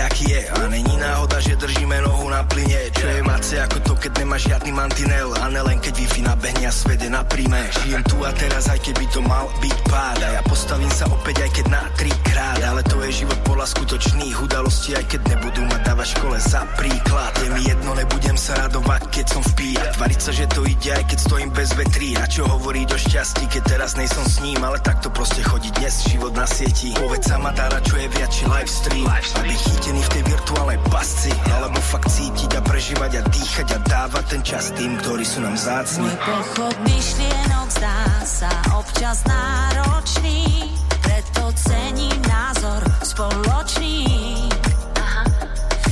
aký je. A není náhoda, že držíme nohu na naplyne Čo je mace ako to, keď nemáš žiadny mantinel A len keď Wi-Fi nabehne a svet je na príjme. Žijem tu a teraz, aj keby to mal byť pád. A ja postavím sa opäť, aj keď na trikrát Ale to je život podľa skutočných udalostí Aj keď nebudú ma dávať škole za príklad. Je mi jedno, nebudem sa radovať, keď som v píja Tvariť sa, že to ide, aj keď stojím bez vetrí. A čo hovoriť o šťastí, keď teraz nejsom s ním? Ale takto proste chodí dnes život na sieti. Povedz sa ma dára, čo je viac, či live stream? Aby chytený v tej virtuálnej pasci. Alebo fakt cítiť a prežívať a dýchať a dávať ten čas tým, ktorí sú nám zácni Môj pochod myšlienok zdá sa občas náročný Preto cením názor spoločný.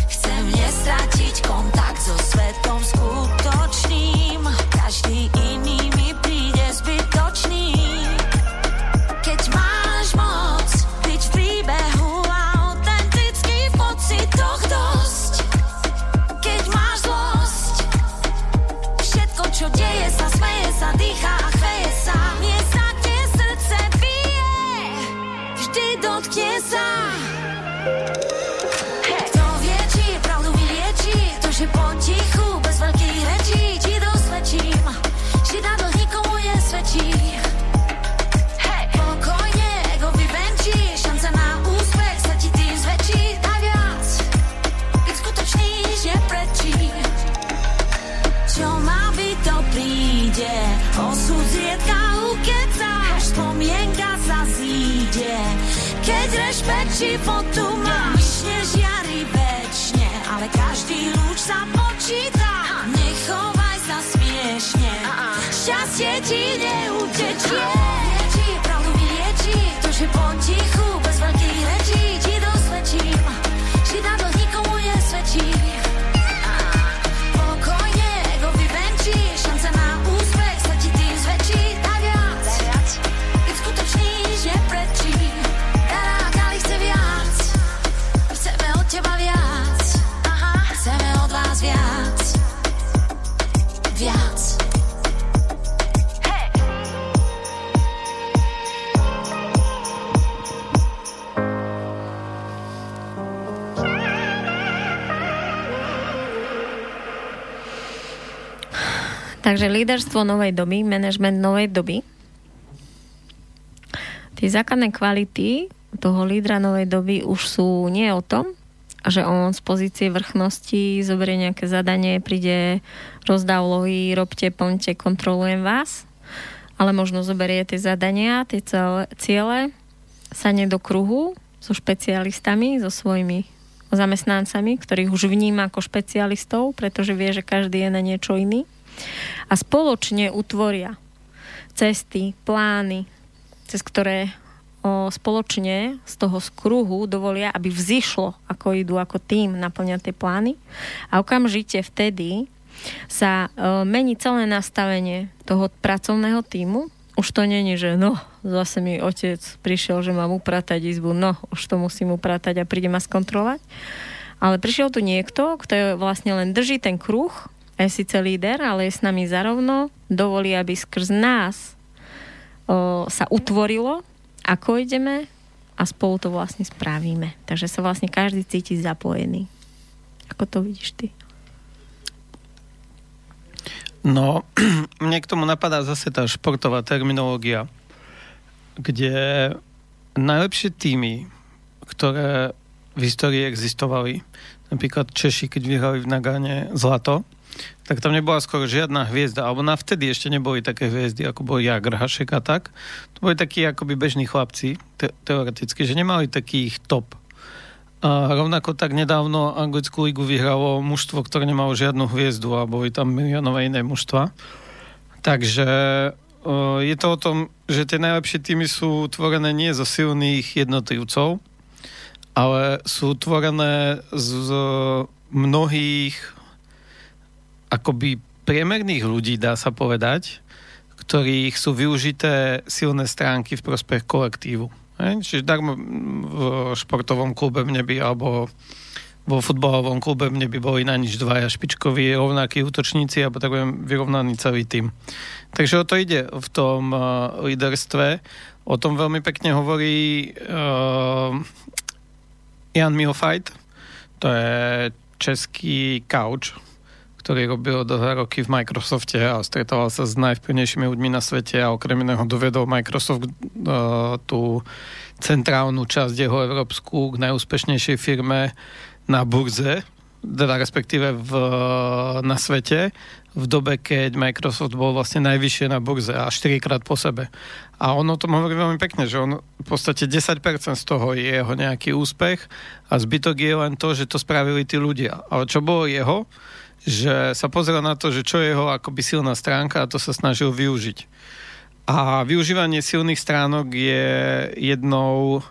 Chcem nestratiť Keď rešpekt životu má Myšne žiari večne Ale každý lúč sa počíta. Nechovaj sa smiešne. Šťastie ti neutečie Či je pravdu vylieči To, že potichu Takže líderstvo novej doby, manažment novej doby. Tie základné kvality toho lídra novej doby už sú nie o tom, že on z pozície vrchnosti zoberie nejaké zadanie, príde, rozdá úlohy, robte, poňte, kontrolujem vás, ale možno zoberie tie zadania, tie celé, ciele, sadne do kruhu so špecialistami, so svojimi zamestnancami, ktorých už vníma ako špecialistov, pretože vie, že každý je na niečo iný a spoločne utvoria cesty, plány, cez ktoré o, spoločne z toho skruhu dovolia, aby vzýšlo, ako idú ako tým naplňať tie plány a okamžite vtedy sa o, mení celé nastavenie toho pracovného týmu. Už to není, že no, zase mi otec prišiel, že mám upratať izbu, no, už to musím upratať a príde ma skontrolovať. Ale prišiel tu niekto, kto vlastne len drží ten kruh je síce líder, ale je s nami zarovno, dovolí, aby skrz nás o, sa utvorilo, ako ideme a spolu to vlastne spravíme. Takže sa vlastne každý cíti zapojený. Ako to vidíš ty? No, *clears throat* mne k tomu napadá zase tá športová terminológia, kde najlepšie týmy, ktoré v histórii existovali, napríklad Češi, keď vyhrali v Nagane zlato, tak tam nebola skoro žiadna hviezda, alebo na vtedy ešte neboli také hviezdy, ako bol Jagr, Hašek a tak. To boli takí akoby bežní chlapci, te- teoreticky, že nemali takých top. A rovnako tak nedávno anglickú ligu vyhralo mužstvo, ktoré nemalo žiadnu hviezdu a boli tam miliónové iné mužstva. Takže je to o tom, že tie najlepšie týmy sú tvorené nie zo silných jednotlivcov, ale sú tvorené z mnohých akoby priemerných ľudí, dá sa povedať, ktorých sú využité silné stránky v prospech kolektívu. Čiže darmo v športovom klube mne by, alebo vo futbalovom klube mne by boli na nič dvaja špičkoví rovnakí útočníci a potrebujem vyrovnaný celý tým. Takže o to ide v tom uh, líderstve. O tom veľmi pekne hovorí uh, Jan Milfajt. To je český couch, ktorý robil dlhé roky v Microsofte a stretával sa s najvplyvnejšími ľuďmi na svete a okrem iného dovedol Microsoft uh, tú centrálnu časť jeho európsku k najúspešnejšej firme na burze, teda respektíve v, na svete v dobe, keď Microsoft bol vlastne najvyššie na burze a 4 krát po sebe. A on o tom hovorí veľmi pekne, že on v podstate 10% z toho je jeho nejaký úspech a zbytok je len to, že to spravili tí ľudia. Ale čo bolo jeho? Že sa pozera na to, že čo je jeho akoby silná stránka a to sa snažil využiť. A využívanie silných stránok je jednou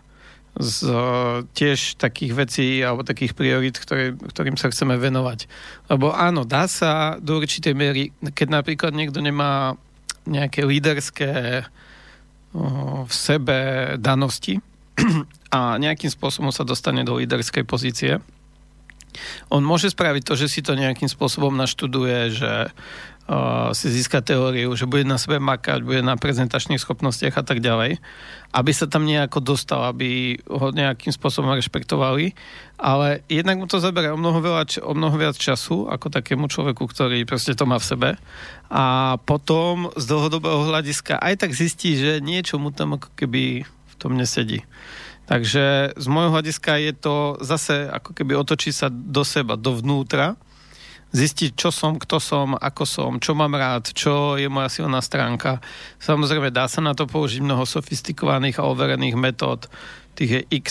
z tiež takých vecí alebo takých priorit, ktoré, ktorým sa chceme venovať. Lebo áno, dá sa do určitej miery, keď napríklad niekto nemá nejaké líderské v sebe danosti *clears throat* a nejakým spôsobom sa dostane do líderskej pozície, on môže spraviť to, že si to nejakým spôsobom naštuduje, že uh, si získa teóriu, že bude na sebe makať, bude na prezentačných schopnostiach a tak ďalej, aby sa tam nejako dostal, aby ho nejakým spôsobom rešpektovali, ale jednak mu to zabere o mnoho, veľa, o mnoho viac času ako takému človeku, ktorý proste to má v sebe a potom z dlhodobého hľadiska aj tak zistí, že niečo mu tam ako keby v tom nesedí. Takže z môjho hľadiska je to zase ako keby otočí sa do seba, dovnútra, zistiť, čo som, kto som, ako som, čo mám rád, čo je moja silná stránka. Samozrejme, dá sa na to použiť mnoho sofistikovaných a overených metód, tých je x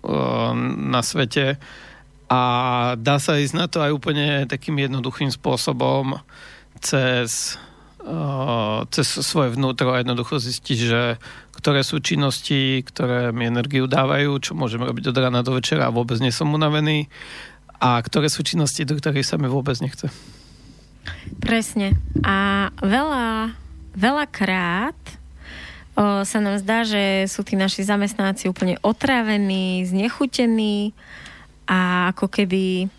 uh, na svete. A dá sa ísť na to aj úplne takým jednoduchým spôsobom. Cez, cez svoje vnútro a jednoducho zistiť, že ktoré sú činnosti, ktoré mi energiu dávajú, čo môžem robiť od rána do večera a vôbec nie som unavený a ktoré sú činnosti, do ktorých sa mi vôbec nechce. Presne. A veľa, veľakrát o, sa nám zdá, že sú tí naši zamestnáci úplne otrávení, znechutení a ako keby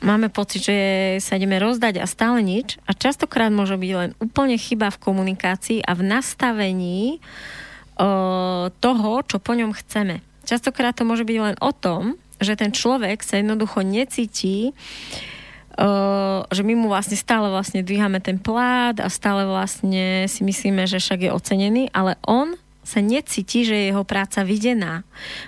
máme pocit, že sa ideme rozdať a stále nič. A častokrát môže byť len úplne chyba v komunikácii a v nastavení toho, čo po ňom chceme. Častokrát to môže byť len o tom, že ten človek sa jednoducho necíti, že my mu vlastne stále vlastne dvíhame ten plát a stále vlastne si myslíme, že však je ocenený, ale on sa necíti, že je jeho práca videná.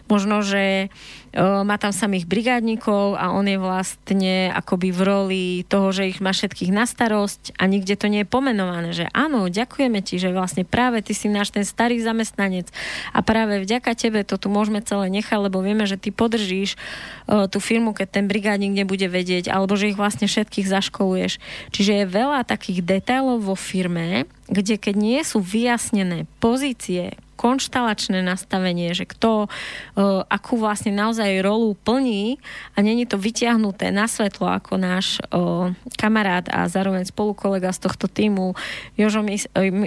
Možno, že má tam samých brigádnikov a on je vlastne akoby v roli toho, že ich má všetkých na starosť a nikde to nie je pomenované, že áno, ďakujeme ti, že vlastne práve ty si náš ten starý zamestnanec a práve vďaka tebe to tu môžeme celé nechať, lebo vieme, že ty podržíš uh, tú firmu, keď ten brigádnik nebude vedieť, alebo že ich vlastne všetkých zaškoluješ. Čiže je veľa takých detailov vo firme, kde keď nie sú vyjasnené pozície, konštalačné nastavenie, že kto uh, akú vlastne naozaj rolu plní a není to vyťahnuté na svetlo ako náš uh, kamarát a zároveň spolukolega z tohto týmu Jožo, uh,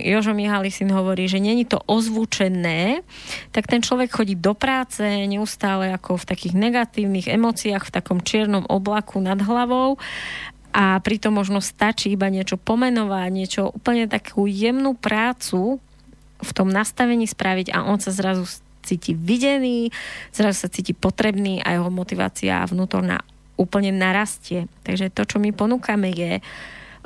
Jožo Mihalisin hovorí, že není to ozvučené, tak ten človek chodí do práce neustále ako v takých negatívnych emóciách, v takom čiernom oblaku nad hlavou a pritom možno stačí iba niečo pomenovať, niečo úplne takú jemnú prácu, v tom nastavení spraviť a on sa zrazu cíti videný, zrazu sa cíti potrebný a jeho motivácia vnútorná úplne narastie. Takže to, čo my ponúkame, je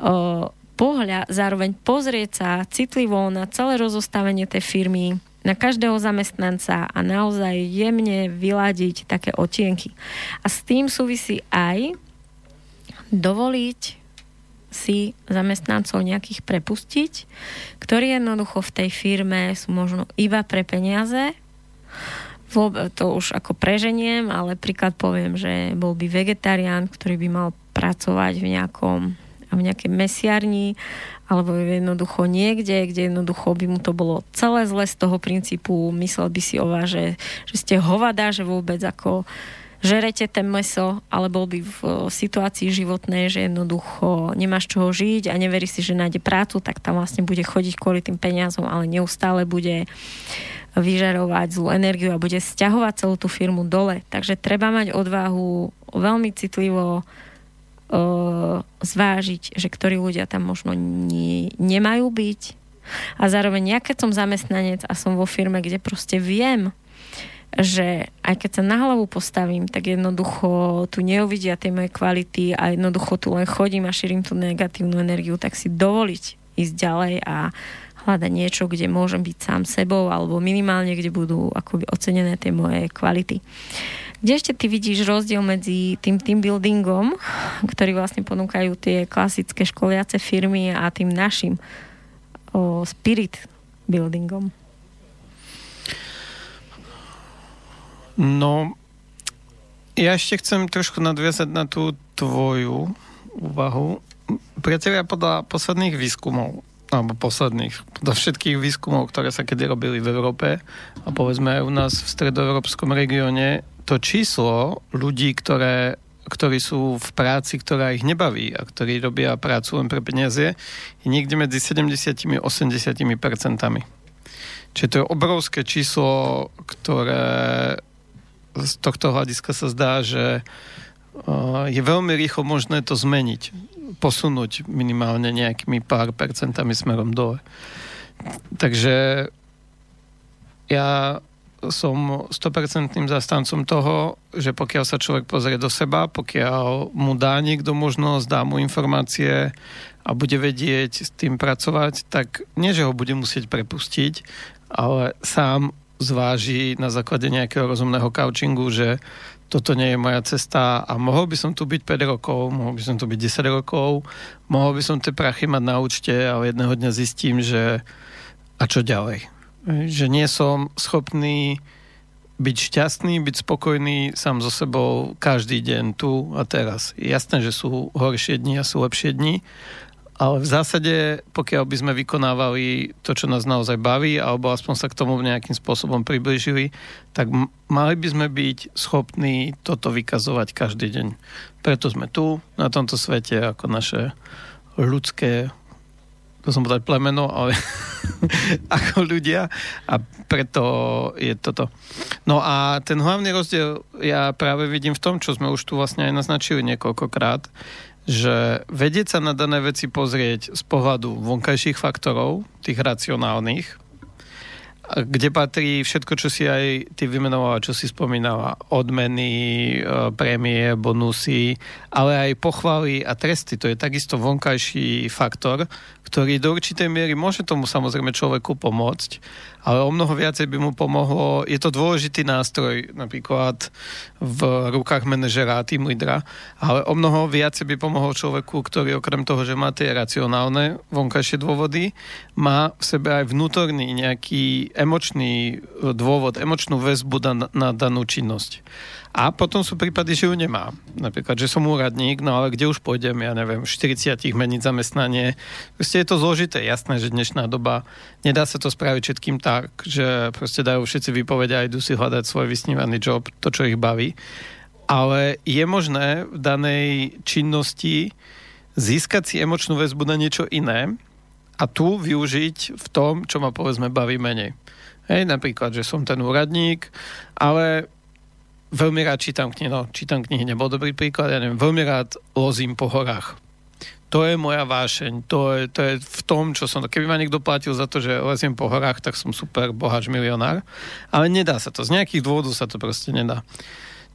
o, pohľad, zároveň pozrieť sa citlivo na celé rozostavenie tej firmy, na každého zamestnanca a naozaj jemne vyladiť také otienky. A s tým súvisí aj dovoliť si zamestnancov nejakých prepustiť, ktorí jednoducho v tej firme sú možno iba pre peniaze. To už ako preženiem, ale príklad poviem, že bol by vegetarián, ktorý by mal pracovať v nejakom v nejakej mesiarni alebo jednoducho niekde, kde jednoducho by mu to bolo celé zle z toho princípu, myslel by si o vás, že, že ste hovada, že vôbec ako žerete ten meso, ale bol by v situácii životnej, že jednoducho nemáš čoho žiť a neverí si, že nájde prácu, tak tam vlastne bude chodiť kvôli tým peniazom, ale neustále bude vyžarovať zlú energiu a bude stiahovať celú tú firmu dole. Takže treba mať odvahu veľmi citlivo zvážiť, že ktorí ľudia tam možno nie, nemajú byť. A zároveň ja keď som zamestnanec a som vo firme, kde proste viem, že aj keď sa na hlavu postavím, tak jednoducho tu neuvidia tie moje kvality a jednoducho tu len chodím a šírim tú negatívnu energiu, tak si dovoliť ísť ďalej a hľadať niečo, kde môžem byť sám sebou alebo minimálne, kde budú akoby ocenené tie moje kvality. Kde ešte ty vidíš rozdiel medzi tým team buildingom, ktorý vlastne ponúkajú tie klasické školiace firmy a tým našim o, spirit buildingom? No, ja ešte chcem trošku nadviazať na tú tvoju úvahu. Priatelia, podľa posledných výskumov, alebo posledných, podľa všetkých výskumov, ktoré sa kedy robili v Európe a povedzme aj u nás v stredoeurópskom regióne, to číslo ľudí, ktoré, ktorí sú v práci, ktorá ich nebaví a ktorí robia prácu len pre peniaze, je niekde medzi 70 a 80 percentami. Čiže to je obrovské číslo, ktoré z tohto hľadiska sa zdá, že je veľmi rýchlo možné to zmeniť, posunúť minimálne nejakými pár percentami smerom dole. Takže ja som 100% zastancom toho, že pokiaľ sa človek pozrie do seba, pokiaľ mu dá niekto možnosť, dá mu informácie a bude vedieť s tým pracovať, tak nie, že ho bude musieť prepustiť, ale sám zváži na základe nejakého rozumného couchingu, že toto nie je moja cesta a mohol by som tu byť 5 rokov, mohol by som tu byť 10 rokov, mohol by som tie prachy mať na účte a jedného dňa zistím, že a čo ďalej že nie som schopný byť šťastný, byť spokojný sám so sebou každý deň tu a teraz. Jasné, že sú horšie dni a sú lepšie dni, ale v zásade, pokiaľ by sme vykonávali to, čo nás naozaj baví, alebo aspoň sa k tomu nejakým spôsobom približili, tak mali by sme byť schopní toto vykazovať každý deň. Preto sme tu, na tomto svete, ako naše ľudské to som povedal plemeno, ale *laughs* ako ľudia a preto je toto. No a ten hlavný rozdiel ja práve vidím v tom, čo sme už tu vlastne aj naznačili niekoľkokrát, že vedieť sa na dané veci pozrieť z pohľadu vonkajších faktorov, tých racionálnych, kde patrí všetko, čo si aj ty vymenovala, čo si spomínala. Odmeny, e, prémie, bonusy, ale aj pochvaly a tresty. To je takisto vonkajší faktor, ktorý do určitej miery môže tomu samozrejme človeku pomôcť, ale o mnoho viacej by mu pomohlo, je to dôležitý nástroj napríklad v rukách manažera a tým lídra, ale o mnoho viacej by pomohol človeku, ktorý okrem toho, že má tie racionálne vonkajšie dôvody, má v sebe aj vnútorný nejaký emočný dôvod, emočnú väzbu na, na danú činnosť. A potom sú prípady, že ju nemá. Napríklad, že som úradník, no ale kde už pôjdem, ja neviem, 40 meniť zamestnanie. Proste je to zložité. Jasné, že dnešná doba nedá sa to spraviť všetkým tak, že proste dajú všetci vypovedia a idú si hľadať svoj vysnívaný job, to, čo ich baví. Ale je možné v danej činnosti získať si emočnú väzbu na niečo iné a tu využiť v tom, čo ma povedzme baví menej. Hej, napríklad, že som ten úradník, ale veľmi rád čítam knihy, no čítam knihy nebol dobrý príklad, ja neviem, veľmi rád lozím po horách. To je moja vášeň, to je, to je v tom, čo som, keby ma niekto platil za to, že leziem po horách, tak som super boháč milionár, ale nedá sa to, z nejakých dôvodov sa to proste nedá.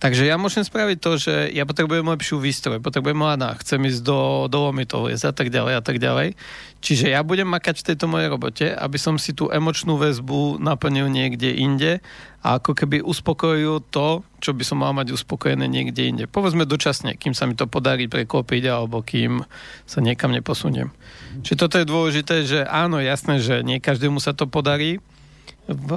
Takže ja môžem spraviť to, že ja potrebujem lepšiu výstroj, potrebujem mladá, chcem ísť do dolomitov a tak ďalej a tak ďalej. Čiže ja budem makať v tejto mojej robote, aby som si tú emočnú väzbu naplnil niekde inde a ako keby uspokojil to, čo by som mal mať uspokojené niekde inde. Povedzme dočasne, kým sa mi to podarí preklopiť alebo kým sa niekam neposuniem. Čiže toto je dôležité, že áno, jasné, že nie každému sa to podarí, v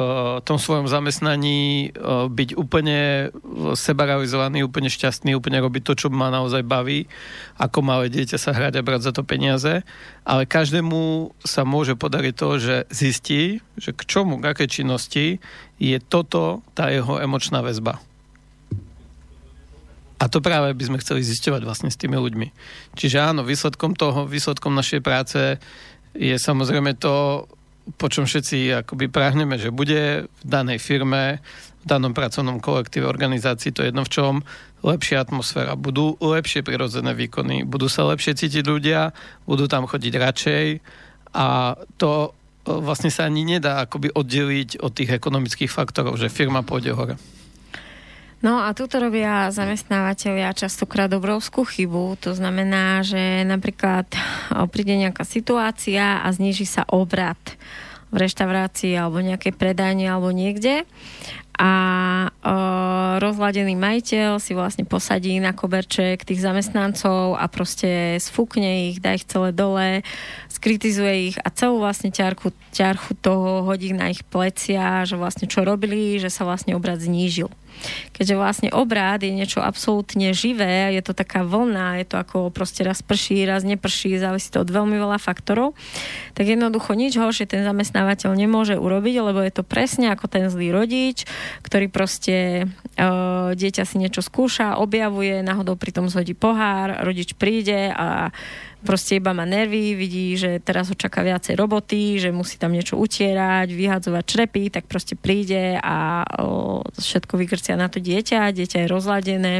tom svojom zamestnaní e, byť úplne sebarealizovaný, úplne šťastný, úplne robiť to, čo ma naozaj baví, ako malé dieťa sa hrať a brať za to peniaze, ale každému sa môže podariť to, že zistí, že k čomu, k akej činnosti je toto tá jeho emočná väzba. A to práve by sme chceli zisťovať vlastne s tými ľuďmi. Čiže áno, výsledkom toho, výsledkom našej práce je samozrejme to po čom všetci akoby prahneme, že bude v danej firme, v danom pracovnom kolektíve, organizácii, to jedno v čom, lepšia atmosféra, budú lepšie prirodzené výkony, budú sa lepšie cítiť ľudia, budú tam chodiť radšej a to vlastne sa ani nedá akoby oddeliť od tých ekonomických faktorov, že firma pôjde hore. No a tuto robia zamestnávateľia častokrát obrovskú chybu. To znamená, že napríklad príde nejaká situácia a zniží sa obrad v reštaurácii alebo nejakej predajni alebo niekde a e, rozladený majiteľ si vlastne posadí na koberček tých zamestnancov a proste sfúkne ich, dá ich celé dole, skritizuje ich a celú vlastne ťarchu, ťarchu toho hodí na ich plecia, že vlastne čo robili, že sa vlastne obrad znížil keďže vlastne obrad je niečo absolútne živé, je to taká vlna, je to ako proste raz prší, raz neprší, závisí to od veľmi veľa faktorov, tak jednoducho nič horšie ten zamestnávateľ nemôže urobiť, lebo je to presne ako ten zlý rodič, ktorý proste e, dieťa si niečo skúša, objavuje, náhodou pritom zhodí pohár, rodič príde a proste iba má nervy, vidí, že teraz ho čaká viacej roboty, že musí tam niečo utierať, vyhadzovať črepy, tak proste príde a o, všetko vykrcia na to dieťa, dieťa je rozladené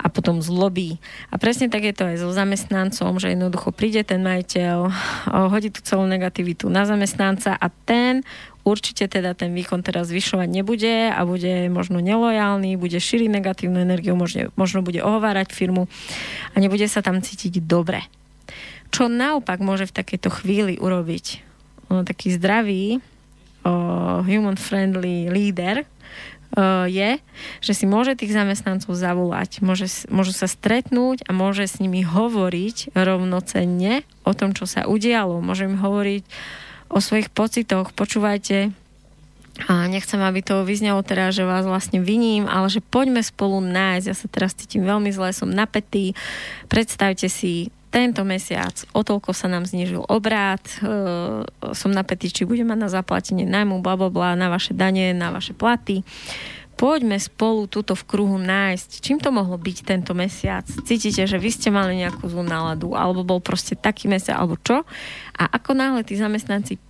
a potom zlobí. A presne tak je to aj so zamestnancom, že jednoducho príde ten majiteľ, o, hodí tú celú negativitu na zamestnanca a ten určite teda ten výkon teraz zvyšovať nebude a bude možno nelojálny, bude šíriť negatívnu energiu, možno, možno bude ohovárať firmu a nebude sa tam cítiť dobre. Čo naopak môže v takejto chvíli urobiť o, taký zdravý, human-friendly líder, je, že si môže tých zamestnancov zavolať, môže, môžu sa stretnúť a môže s nimi hovoriť rovnocenne o tom, čo sa udialo. Môže im hovoriť o svojich pocitoch. Počúvajte, a nechcem, aby to vyznelo teraz, že vás vlastne viním, ale že poďme spolu nájsť. Ja sa teraz cítim veľmi zle, som napätý. Predstavte si, tento mesiac o toľko sa nám znižil obrad, e, som na či budem mať na zaplatenie najmu, bla, bla, bla, na vaše dane, na vaše platy. Poďme spolu túto v kruhu nájsť. Čím to mohlo byť tento mesiac? Cítite, že vy ste mali nejakú zlú náladu, alebo bol proste taký mesiac, alebo čo? A ako náhle tí zamestnanci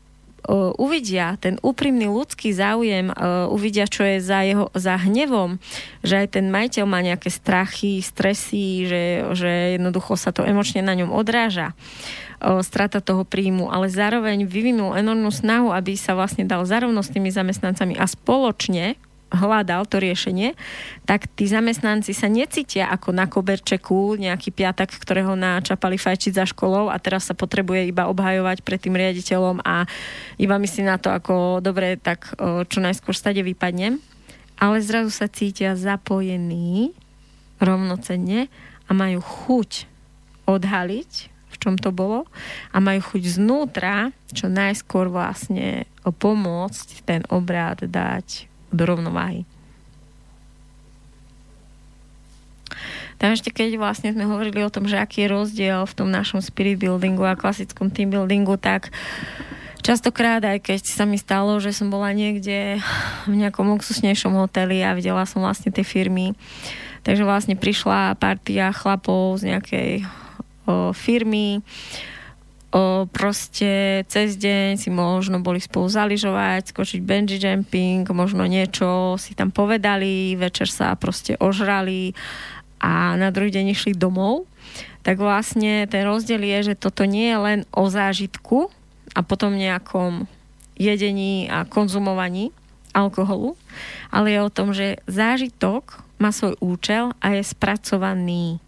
uh, uvidia ten úprimný ľudský záujem, uh, uvidia, čo je za, jeho, za hnevom, že aj ten majiteľ má nejaké strachy, stresy, že, že jednoducho sa to emočne na ňom odráža uh, strata toho príjmu, ale zároveň vyvinul enormnú snahu, aby sa vlastne dal zarovno s tými zamestnancami a spoločne hľadal to riešenie, tak tí zamestnanci sa necítia ako na koberčeku nejaký piatak, ktorého načapali fajčiť za školou a teraz sa potrebuje iba obhajovať pred tým riaditeľom a iba myslí na to, ako dobre, tak čo najskôr stade vypadnem. Ale zrazu sa cítia zapojení rovnocenne a majú chuť odhaliť, v čom to bolo a majú chuť znútra čo najskôr vlastne pomôcť ten obrad dať do rovnováhy. Tam ešte keď vlastne sme hovorili o tom, že aký je rozdiel v tom našom spirit buildingu a klasickom team buildingu, tak častokrát, aj keď sa mi stalo, že som bola niekde v nejakom luxusnejšom hoteli a videla som vlastne tie firmy, takže vlastne prišla partia chlapov z nejakej o, firmy, o, proste cez deň si možno boli spolu zaližovať, skočiť bungee jumping, možno niečo si tam povedali, večer sa proste ožrali a na druhý deň išli domov, tak vlastne ten rozdiel je, že toto nie je len o zážitku a potom nejakom jedení a konzumovaní alkoholu, ale je o tom, že zážitok má svoj účel a je spracovaný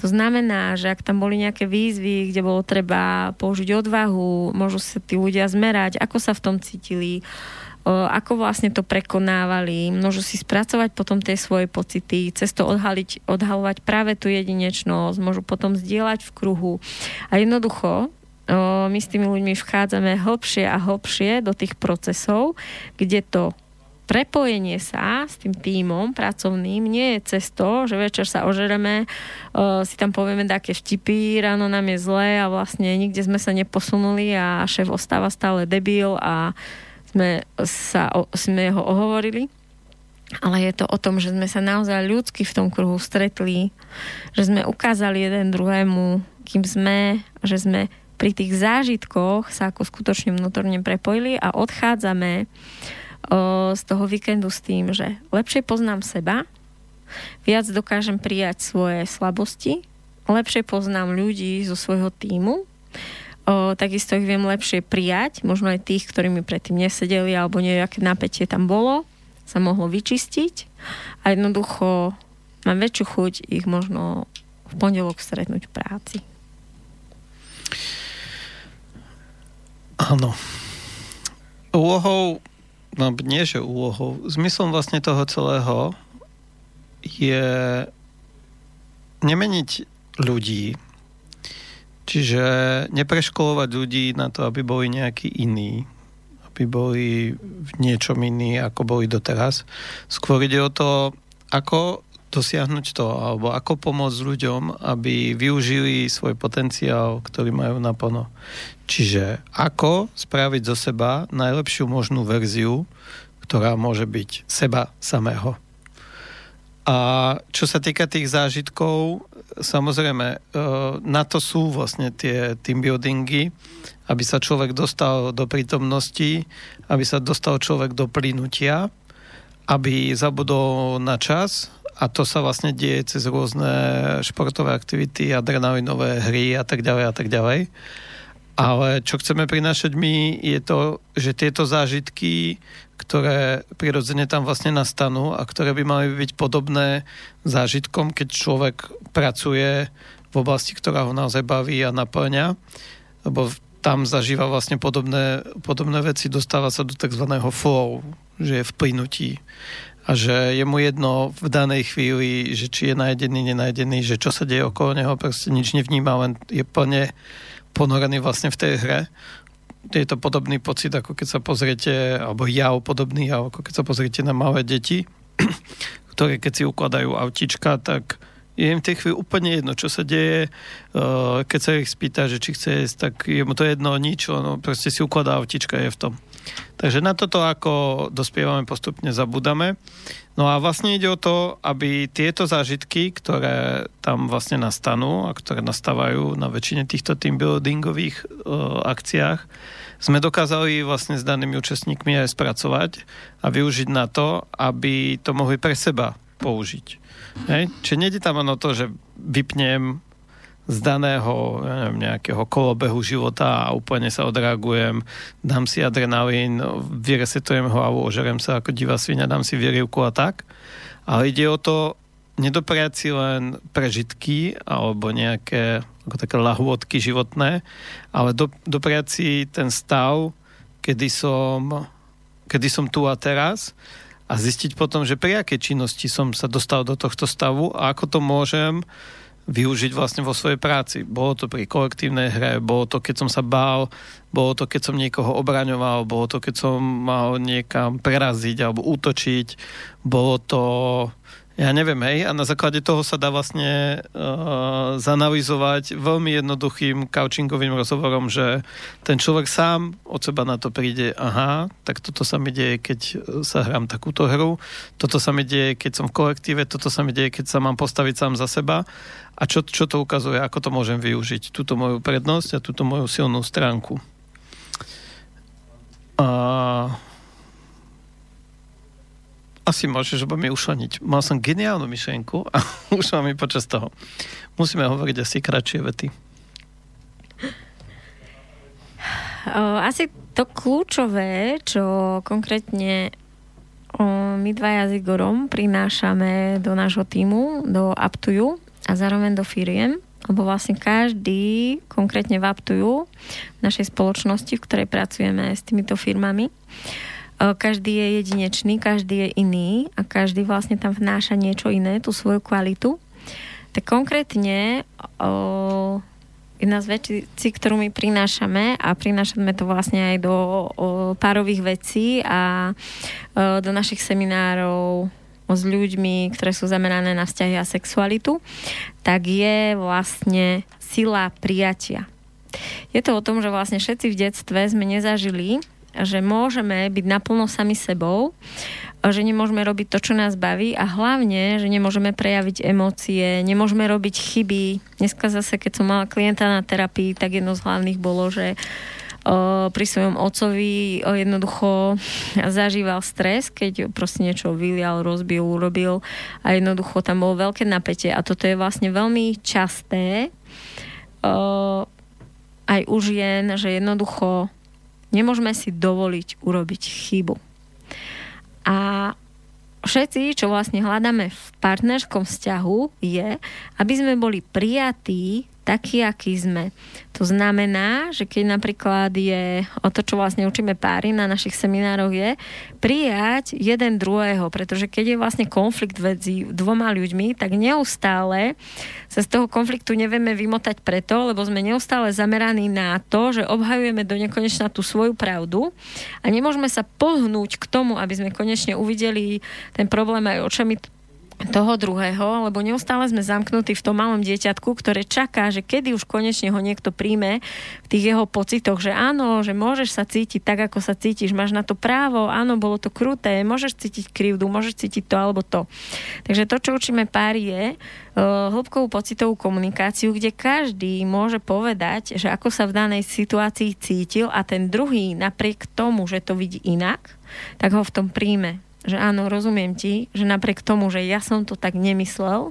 to znamená, že ak tam boli nejaké výzvy, kde bolo treba použiť odvahu, môžu sa tí ľudia zmerať, ako sa v tom cítili, ako vlastne to prekonávali, môžu si spracovať potom tie svoje pocity, cez to odhaliť, odhalovať práve tú jedinečnosť, môžu potom zdieľať v kruhu. A jednoducho my s tými ľuďmi vchádzame hlbšie a hlbšie do tých procesov, kde to prepojenie sa s tým tímom pracovným nie je cez to, že večer sa ožereme, uh, si tam povieme také vtipy, ráno nám je zlé a vlastne nikde sme sa neposunuli a šéf ostáva stále debil a sme, sa, sme ho ohovorili. Ale je to o tom, že sme sa naozaj ľudsky v tom kruhu stretli, že sme ukázali jeden druhému, kým sme, že sme pri tých zážitkoch sa ako skutočne vnútorne prepojili a odchádzame uh, z toho víkendu s tým, že lepšie poznám seba, viac dokážem prijať svoje slabosti, lepšie poznám ľudí zo svojho týmu, O, takisto ich viem lepšie prijať, možno aj tých, ktorí mi predtým nesedeli alebo nejaké napätie tam bolo, sa mohlo vyčistiť a jednoducho mám väčšiu chuť ich možno v pondelok stretnúť v práci. Áno. Úlohou, no nie že úlohou, zmyslom vlastne toho celého je nemeniť ľudí, Čiže nepreškolovať ľudí na to, aby boli nejakí iní, aby boli v niečom iní, ako boli doteraz. Skôr ide o to, ako dosiahnuť to, alebo ako pomôcť ľuďom, aby využili svoj potenciál, ktorý majú naplno. Čiže ako spraviť zo seba najlepšiu možnú verziu, ktorá môže byť seba samého. A čo sa týka tých zážitkov, samozrejme, e, na to sú vlastne tie team buildingy, aby sa človek dostal do prítomnosti, aby sa dostal človek do plynutia, aby zabudol na čas a to sa vlastne deje cez rôzne športové aktivity, adrenalinové hry a tak ďalej a tak ďalej. Ale čo chceme prinášať my je to, že tieto zážitky ktoré prirodzene tam vlastne nastanú a ktoré by mali byť podobné zážitkom, keď človek pracuje v oblasti, ktorá ho naozaj baví a naplňa, lebo tam zažíva vlastne podobné, podobné veci, dostáva sa do tzv. flow, že je v plynutí a že je mu jedno v danej chvíli, že či je najedený, nenajdený, že čo sa deje okolo neho, proste nič nevníma, len je plne ponorený vlastne v tej hre je to podobný pocit, ako keď sa pozriete, alebo jav podobný, ako keď sa pozriete na malé deti, *clears throat* ktoré keď si ukladajú autička, tak je im tej chvíli úplne jedno, čo sa deje. Eh, keď sa ich spýta, že či chce jesť, tak je mu to jedno nič, no proste si ukladá autička, je v tom. Takže na toto, ako dospievame, postupne zabudame. No a vlastne ide o to, aby tieto zážitky, ktoré tam vlastne nastanú a ktoré nastávajú na väčšine týchto team buildingových uh, akciách, sme dokázali vlastne s danými účastníkmi aj spracovať a využiť na to, aby to mohli pre seba použiť. Hej? Čiže nejde tam o to, že vypnem z daného ja neviem, nejakého kolobehu života a úplne sa odreagujem, dám si adrenalín, vyresetujem hlavu, ožerem sa ako divá svinia, dám si vierivku a tak. Ale ide o to nedopriať si len prežitky alebo nejaké ako také lahôdky životné, ale do, dopriať si ten stav, kedy som, kedy som tu a teraz a zistiť potom, že pri akej činnosti som sa dostal do tohto stavu a ako to môžem využiť vlastne vo svojej práci. Bolo to pri kolektívnej hre, bolo to, keď som sa bál, bolo to, keď som niekoho obraňoval, bolo to, keď som mal niekam preraziť alebo útočiť, bolo to ja neviem, hej, a na základe toho sa dá vlastne uh, zanalizovať veľmi jednoduchým couchingovým rozhovorom, že ten človek sám od seba na to príde, aha, tak toto sa mi deje, keď sa hrám takúto hru, toto sa mi deje, keď som v kolektíve, toto sa mi deje, keď sa mám postaviť sám za seba a čo, čo to ukazuje, ako to môžem využiť, túto moju prednosť a túto moju silnú stránku. Uh, asi môžeš, lebo mi ušaniť. Mal som geniálnu myšlienku a *laughs* ušla mi počas toho. Musíme hovoriť asi kratšie vety. Asi to kľúčové, čo konkrétne my dva s prinášame do nášho týmu, do Aptuju a zároveň do firiem, lebo vlastne každý, konkrétne v Aptuju, v našej spoločnosti, v ktorej pracujeme s týmito firmami, každý je jedinečný, každý je iný a každý vlastne tam vnáša niečo iné, tú svoju kvalitu. Tak konkrétne o, jedna z vecí, ktorú my prinášame a prinášame to vlastne aj do o, párových vecí a o, do našich seminárov s ľuďmi, ktoré sú zamerané na vzťahy a sexualitu, tak je vlastne sila prijatia. Je to o tom, že vlastne všetci v detstve sme nezažili že môžeme byť naplno sami sebou, že nemôžeme robiť to, čo nás baví a hlavne, že nemôžeme prejaviť emócie, nemôžeme robiť chyby. Dneska zase, keď som mala klienta na terapii, tak jedno z hlavných bolo, že pri svojom ocovi jednoducho zažíval stres, keď proste niečo vylial, rozbil, urobil a jednoducho tam bolo veľké napätie a toto je vlastne veľmi časté aj u žien, že jednoducho nemôžeme si dovoliť urobiť chybu. A všetci, čo vlastne hľadáme v partnerskom vzťahu, je, aby sme boli prijatí taký, aký sme. To znamená, že keď napríklad je o to, čo vlastne učíme páry na našich seminároch je prijať jeden druhého, pretože keď je vlastne konflikt medzi dvoma ľuďmi, tak neustále sa z toho konfliktu nevieme vymotať preto, lebo sme neustále zameraní na to, že obhajujeme do nekonečna tú svoju pravdu a nemôžeme sa pohnúť k tomu, aby sme konečne uvideli ten problém aj očami toho druhého, lebo neustále sme zamknutí v tom malom dieťatku, ktoré čaká, že kedy už konečne ho niekto príjme v tých jeho pocitoch, že áno, že môžeš sa cítiť tak, ako sa cítiš, máš na to právo, áno, bolo to kruté, môžeš cítiť krivdu, môžeš cítiť to alebo to. Takže to, čo učíme páry je uh, hĺbkovú pocitovú komunikáciu, kde každý môže povedať, že ako sa v danej situácii cítil a ten druhý napriek tomu, že to vidí inak, tak ho v tom príjme že áno, rozumiem ti, že napriek tomu, že ja som to tak nemyslel,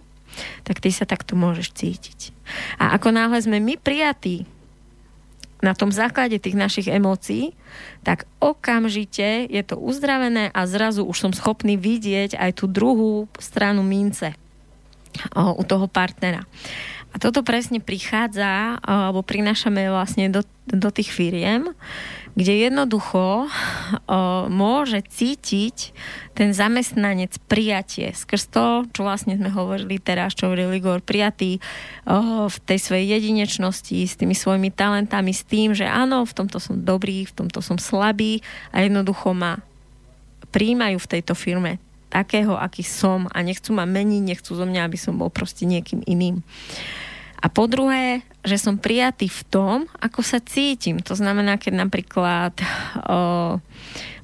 tak ty sa takto môžeš cítiť. A ako náhle sme my prijatí na tom základe tých našich emócií, tak okamžite je to uzdravené a zrazu už som schopný vidieť aj tú druhú stranu mince o, u toho partnera. A toto presne prichádza, alebo prinášame vlastne do, do tých firiem, kde jednoducho o, môže cítiť ten zamestnanec prijatie. Skrz to, čo vlastne sme hovorili teraz, čo hovoril Igor, prijatý o, v tej svojej jedinečnosti, s tými svojimi talentami, s tým, že áno, v tomto som dobrý, v tomto som slabý a jednoducho ma príjmajú v tejto firme takého, aký som a nechcú ma meniť, nechcú zo mňa, aby som bol proste niekým iným. A po druhé, že som prijatý v tom, ako sa cítim. To znamená, keď napríklad o,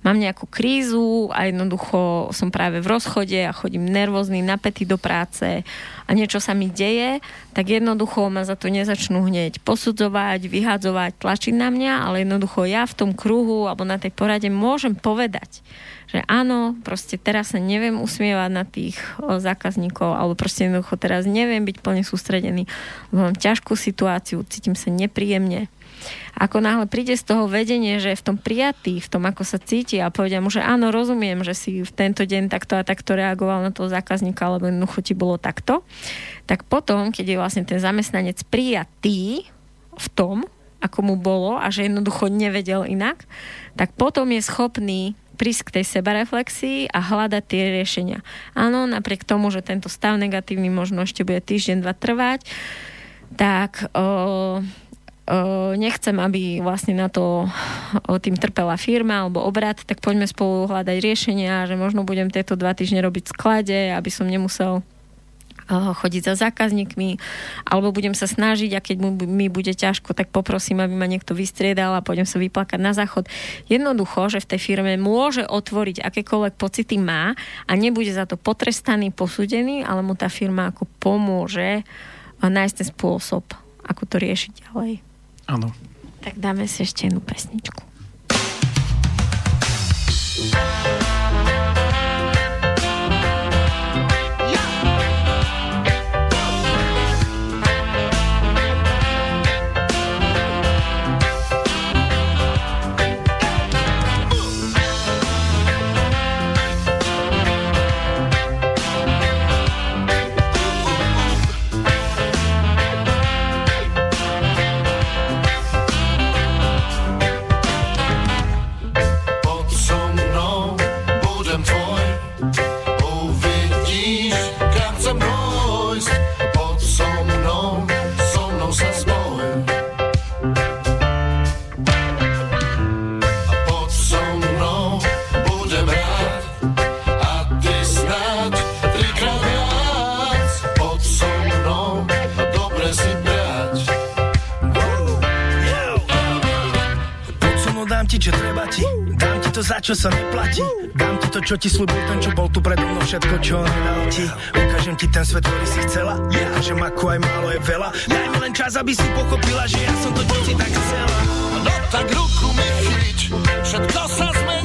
mám nejakú krízu a jednoducho som práve v rozchode a chodím nervózny, napätý do práce a niečo sa mi deje, tak jednoducho ma za to nezačnú hneď posudzovať, vyhádzovať, tlačiť na mňa, ale jednoducho ja v tom kruhu alebo na tej porade môžem povedať, že áno, proste teraz sa neviem usmievať na tých zákazníkov, alebo proste jednoducho teraz neviem byť plne sústredený, mám ťažkú situáciu, cítim sa nepríjemne. Ako náhle príde z toho vedenie, že je v tom prijatý, v tom, ako sa cíti a povedia mu, že áno, rozumiem, že si v tento deň takto a takto reagoval na toho zákazníka, alebo jednoducho ti bolo takto, tak potom, keď je vlastne ten zamestnanec prijatý v tom, ako mu bolo a že jednoducho nevedel inak, tak potom je schopný prísť k tej sebareflexii a hľadať tie riešenia. Áno, napriek tomu, že tento stav negatívny možno ešte bude týždeň, dva trvať, tak o, o, nechcem, aby vlastne na to o, tým trpela firma alebo obrad, tak poďme spolu hľadať riešenia, že možno budem tieto dva týždne robiť v sklade, aby som nemusel chodiť za zákazníkmi, alebo budem sa snažiť a keď mi bude ťažko, tak poprosím, aby ma niekto vystriedal a pôjdem sa vyplakať na záchod. Jednoducho, že v tej firme môže otvoriť akékoľvek pocity má a nebude za to potrestaný, posúdený, ale mu tá firma ako pomôže nájsť ten spôsob, ako to riešiť ďalej. Áno. Tak dáme si ešte jednu pesničku. Čo sa neplatí. Dám ti to, čo ti slúbil ten, čo bol tu predo mnou, všetko, čo nedal ti. Ukážem ti ten svet, ktorý si chcela. Ja, že maku aj málo je veľa. Daj mi len čas, aby si pochopila, že ja som to, čo si tak chcela. No tak ruku mi chyť, všetko sa zmení.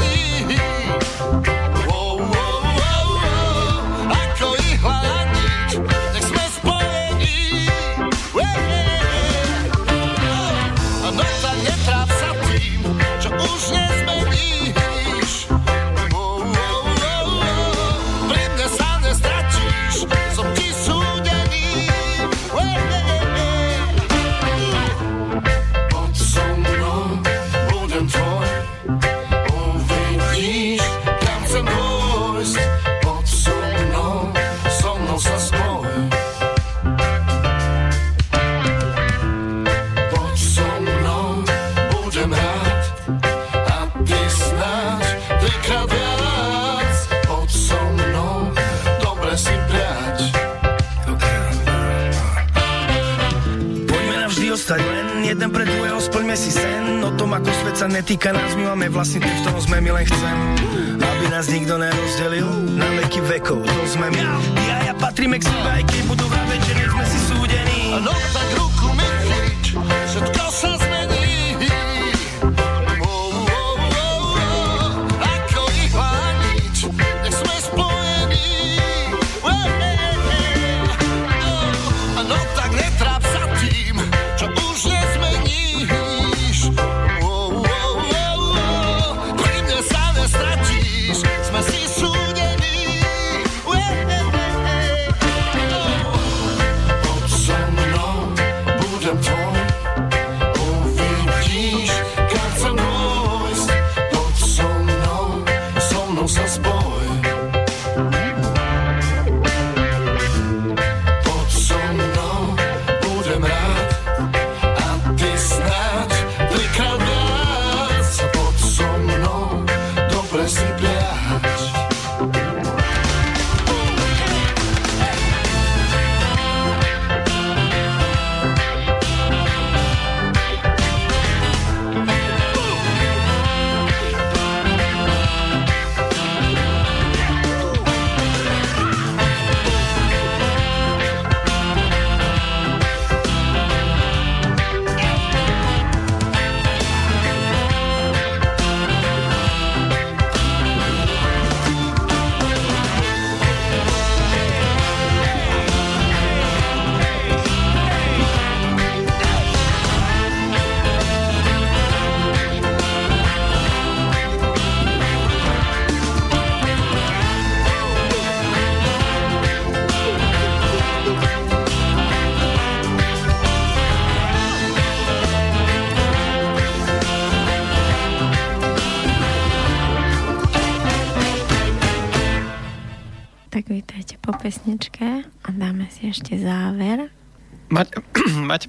Užijme si sen o tom, ako svet sa netýka nás, my máme vlastný ten, v tom sme, my len chcem, aby nás nikto nerozdelil na veky vekov, to sme my. Ty ja patríme k sebe, aj keď budú vraveť, že nie sme si súdení. No tak ruku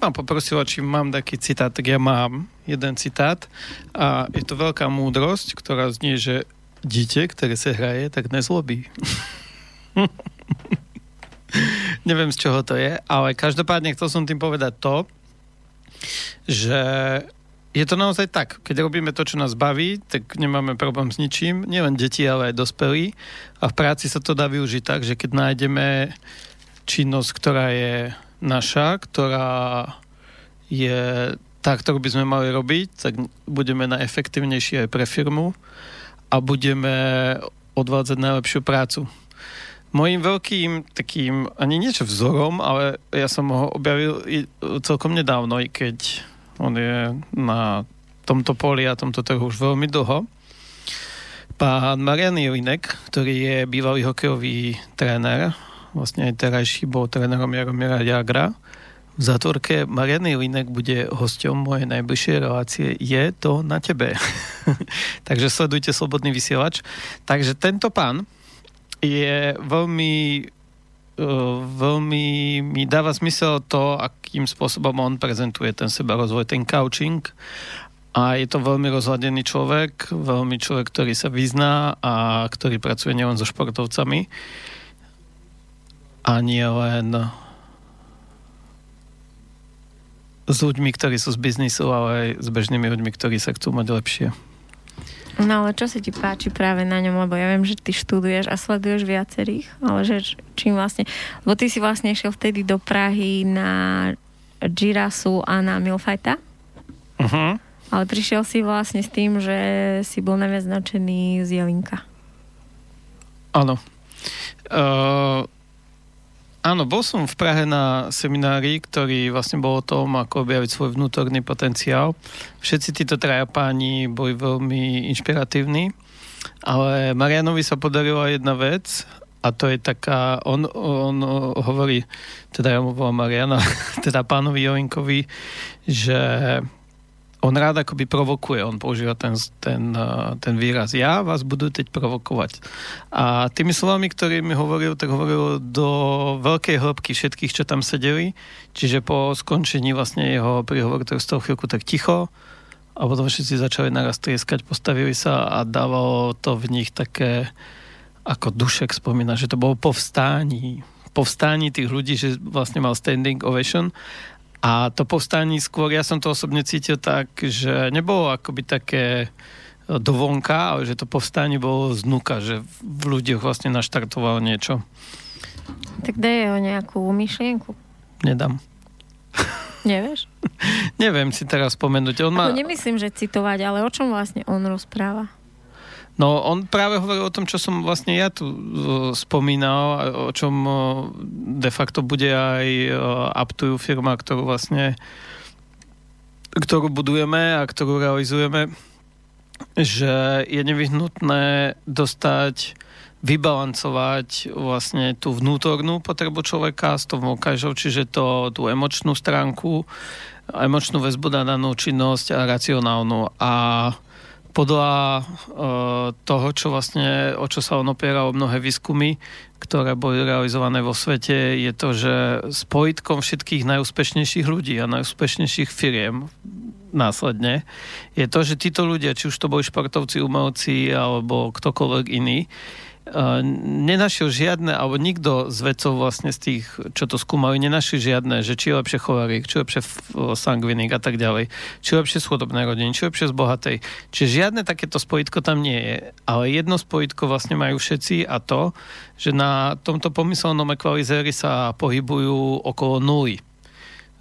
ma poprosil, či mám taký citát, tak ja mám jeden citát a je to veľká múdrosť, ktorá znie, že dieťa, ktoré sa hraje, tak nezlobí. *laughs* Neviem, z čoho to je, ale každopádne chcel som tým povedať to, že je to naozaj tak. Keď robíme to, čo nás baví, tak nemáme problém s ničím. Nielen deti, ale aj dospelí. A v práci sa to dá využiť tak, že keď nájdeme činnosť, ktorá je naša, ktorá je tá, ktorú by sme mali robiť, tak budeme najefektívnejší aj pre firmu a budeme odvádzať najlepšiu prácu. Mojím veľkým takým, ani niečo vzorom, ale ja som ho objavil celkom nedávno, i keď on je na tomto poli a tomto trhu už veľmi dlho. Pán Marian Jelinek, ktorý je bývalý hokejový tréner, vlastne aj terajší bol trénerom Jaromíra Jagra. V zátvorke Marian Jelinek bude hosťom mojej najbližšej relácie. Je to na tebe. *laughs* Takže sledujte Slobodný vysielač. Takže tento pán je veľmi veľmi mi dáva zmysel to, akým spôsobom on prezentuje ten seba rozvoj, ten coaching. A je to veľmi rozhľadený človek, veľmi človek, ktorý sa vyzná a ktorý pracuje nielen so športovcami a nie len s ľuďmi, ktorí sú z biznisu, ale aj s bežnými ľuďmi, ktorí sa chcú mať lepšie. No ale čo sa ti páči práve na ňom, lebo ja viem, že ty študuješ a sleduješ viacerých, ale že čím vlastne, lebo ty si vlastne išiel vtedy do Prahy na Girasu a na Milfajta, Uh-huh. ale prišiel si vlastne s tým, že si bol najviac značený z Jelinka. Áno. Uh, áno, bol som v Prahe na seminári, ktorý vlastne bol o tom, ako objaviť svoj vnútorný potenciál. Všetci títo traja páni boli veľmi inšpiratívni, ale Marianovi sa podarila jedna vec a to je taká, on, on hovorí, teda ja mu volám Mariana, *laughs* teda pánovi Jolinkovi, že on rád akoby provokuje, on používa ten, ten, uh, ten výraz. Ja vás budu teď provokovať. A tými slovami, ktorými hovoril, tak hovoril do veľkej hĺbky všetkých, čo tam sedeli. Čiže po skončení vlastne jeho príhovor, ktorý stal chvíľku tak ticho, a potom všetci začali naraz trieskať, postavili sa a dávalo to v nich také, ako Dušek spomína, že to bolo povstání. Povstání tých ľudí, že vlastne mal standing ovation A to povstanie skôr, ja som to osobne cítil tak, že nebolo akoby také dovonka, ale že to povstanie bolo znúka, že v ľuďoch vlastne naštartovalo niečo. Tak daj o nejakú myšlienku. Nedám. *laughs* Nevieš? Neviem si teraz spomenúť. On má... Ako nemyslím, že citovať, ale o čom vlastne on rozpráva? No, on práve hovoril o tom, čo som vlastne ja tu uh, spomínal, o čom uh, de facto bude aj Aptuju firma, ktorú vlastne ktorú budujeme a ktorú realizujeme, že je nevyhnutné dostať vybalancovať vlastne tú vnútornú potrebu človeka s tou vonkajšou, čiže to, tú emočnú stránku, emočnú väzbu na danú činnosť a racionálnu. A podľa uh, toho, čo vlastne, o čo sa on opieralo mnohé výskumy, ktoré boli realizované vo svete, je to, že spojitkom všetkých najúspešnejších ľudí a najúspešnejších firiem následne, je to, že títo ľudia, či už to boli športovci, umelci alebo ktokoľvek iný, nenašiel žiadne, alebo nikto z vedcov vlastne z tých, čo to skúmali, nenašiel žiadne, že či je lepšie cholerik, či je lepšie sangvinik a tak ďalej, či je lepšie z chudobnej rodiny, či je lepšie z bohatej. Čiže žiadne takéto spojitko tam nie je. Ale jedno spojitko vlastne majú všetci a to, že na tomto pomyselnom ekvalizéri sa pohybujú okolo nuly.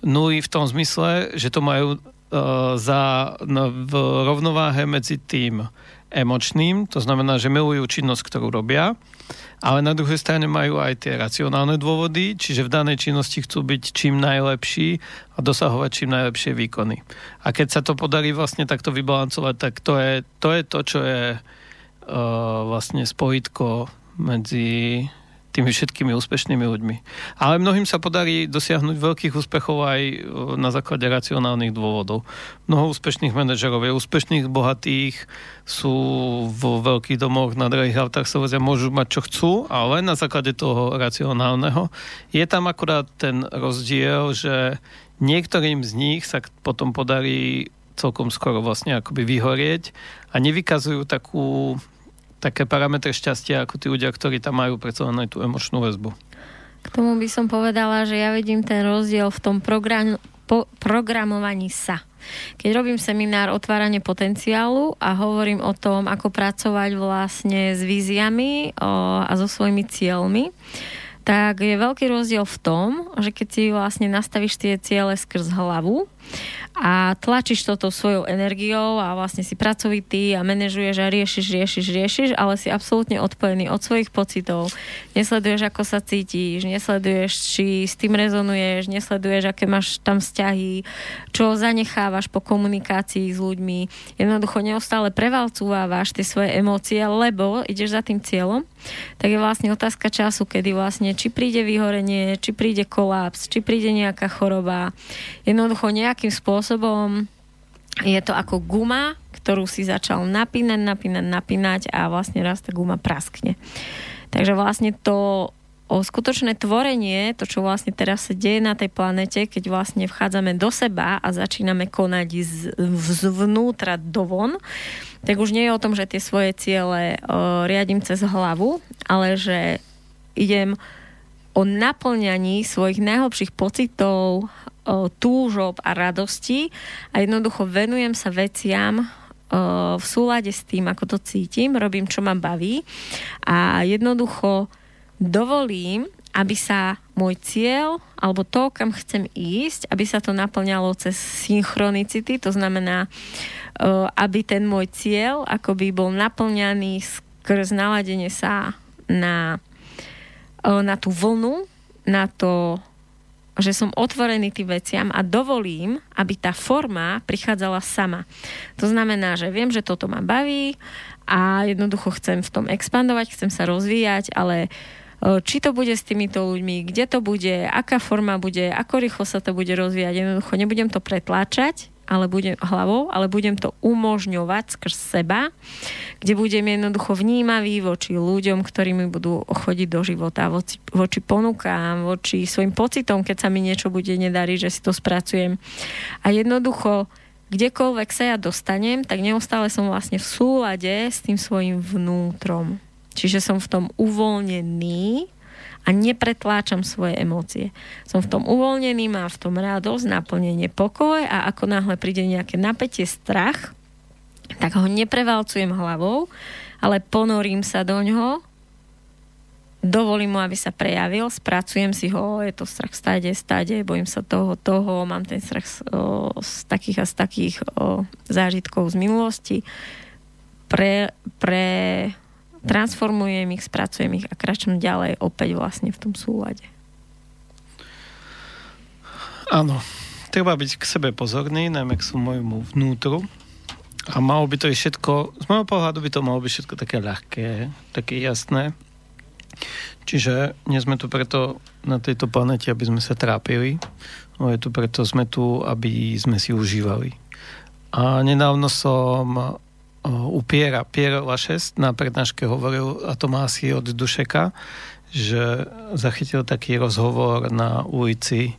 Nuly v tom zmysle, že to majú uh, za, no, v rovnováhe medzi tým emočným, to znamená, že milujú činnosť, ktorú robia, ale na druhej strane majú aj tie racionálne dôvody, čiže v danej činnosti chcú byť čím najlepší a dosahovať čím najlepšie výkony. A keď sa to podarí vlastne takto vybalancovať, tak to je to, je to čo je uh, vlastne spojitko medzi tými všetkými úspešnými ľuďmi. Ale mnohým sa podarí dosiahnuť veľkých úspechov aj e, na základe racionálnych dôvodov. Mnoho úspešných manažerov je úspešných, bohatých, sú vo veľkých domoch na drahých autách sa vozia, môžu mať čo chcú, ale na základe toho racionálneho. Je tam akurát ten rozdiel, že niektorým z nich sa potom podarí celkom skoro vlastne akoby vyhorieť a nevykazujú takú také parametre šťastia, ako tí ľudia, ktorí tam majú predsa len aj tú emočnú väzbu. K tomu by som povedala, že ja vidím ten rozdiel v tom program, po, programovaní sa. Keď robím seminár otváranie potenciálu a hovorím o tom, ako pracovať vlastne s víziami o, a so svojimi cieľmi, tak je veľký rozdiel v tom, že keď si vlastne nastavíš tie ciele skrz hlavu a tlačíš toto svojou energiou a vlastne si pracovitý a manažuješ a riešiš, riešiš, riešiš, ale si absolútne odpojený od svojich pocitov. Nesleduješ, ako sa cítiš, nesleduješ, či s tým rezonuješ, nesleduješ, aké máš tam vzťahy, čo zanechávaš po komunikácii s ľuďmi. Jednoducho neustále prevalcúvávaš tie svoje emócie, lebo ideš za tým cieľom, tak je vlastne otázka času, kedy vlastne či príde vyhorenie, či príde kolaps, či príde nejaká choroba. Jednoducho nejakým spôsobom je to ako guma, ktorú si začal napínať, napínať, napínať a vlastne raz tá guma praskne. Takže vlastne to o skutočné tvorenie, to, čo vlastne teraz sa deje na tej planete, keď vlastne vchádzame do seba a začíname konať zvnútra dovon, tak už nie je o tom, že tie svoje ciele o, riadím cez hlavu, ale že idem o naplňaní svojich najhlbších pocitov, túžob a radosti a jednoducho venujem sa veciam v súlade s tým, ako to cítim, robím, čo ma baví a jednoducho dovolím, aby sa môj cieľ alebo to, kam chcem ísť, aby sa to naplňalo cez synchronicity, to znamená, aby ten môj cieľ akoby bol naplňaný skrz naladenie sa na, na tú vlnu, na to že som otvorený tým veciam a dovolím, aby tá forma prichádzala sama. To znamená, že viem, že toto ma baví a jednoducho chcem v tom expandovať, chcem sa rozvíjať, ale e, či to bude s týmito ľuďmi, kde to bude, aká forma bude, ako rýchlo sa to bude rozvíjať. Jednoducho nebudem to pretláčať, ale budem hlavou, ale budem to umožňovať skrz seba, kde budem jednoducho vnímavý voči ľuďom, ktorí mi budú chodiť do života, voči, voči ponukám, voči svojim pocitom, keď sa mi niečo bude nedariť, že si to spracujem. A jednoducho, kdekoľvek sa ja dostanem, tak neustále som vlastne v súlade s tým svojim vnútrom. Čiže som v tom uvoľnený a nepretláčam svoje emócie. Som v tom uvoľnený, mám v tom radosť, naplnenie, pokoj a ako náhle príde nejaké napätie, strach, tak ho neprevalcujem hlavou, ale ponorím sa do ňoho, dovolím mu, aby sa prejavil, spracujem si ho, je to strach stade, stade, bojím sa toho, toho, mám ten strach z, o, z takých a z takých o, zážitkov z minulosti. Pre, pre transformujem ich, spracujem ich a kračujem ďalej opäť vlastne v tom súlade. Áno, treba byť k sebe pozorný, najmä k svojmu vnútru. A malo by to byť všetko, z môjho pohľadu by to malo byť všetko také ľahké, také jasné. Čiže nie sme tu preto na tejto planete, aby sme sa trápili, ale tu preto sme tu, aby sme si užívali. A nedávno som u Piera, Pier Lašest na prednáške hovoril, a to má asi od Dušeka, že zachytil taký rozhovor na ulici,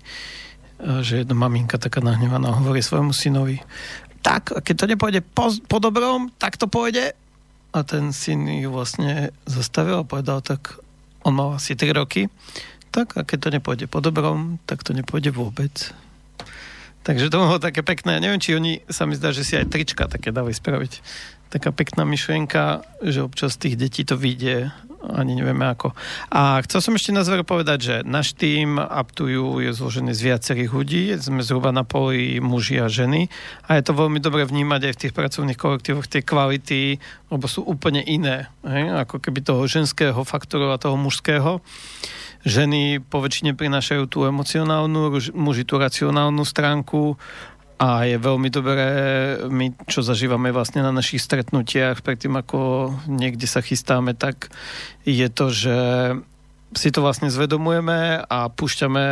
že jedna maminka taká nahnevaná hovorí svojmu synovi, tak, keď to nepôjde po, po dobrom, tak to pôjde. A ten syn ju vlastne zastavil a povedal, tak on mal asi 3 roky, tak a keď to nepôjde po dobrom, tak to nepôjde vôbec. Takže to bolo také pekné. Neviem, či oni sa mi zdá, že si aj trička také dali spraviť. Taká pekná myšlienka, že občas tých detí to vyjde ani nevieme ako. A chcel som ešte na zver povedať, že náš tým Aptuju je zložený z viacerých ľudí, sme zhruba na poli muži a ženy a je to veľmi dobre vnímať aj v tých pracovných kolektívoch tie kvality, lebo sú úplne iné, hej? ako keby toho ženského faktoru a toho mužského ženy poväčšine prinášajú tú emocionálnu, muži tú racionálnu stránku a je veľmi dobré, my čo zažívame vlastne na našich stretnutiach, predtým ako niekde sa chystáme, tak je to, že si to vlastne zvedomujeme a púšťame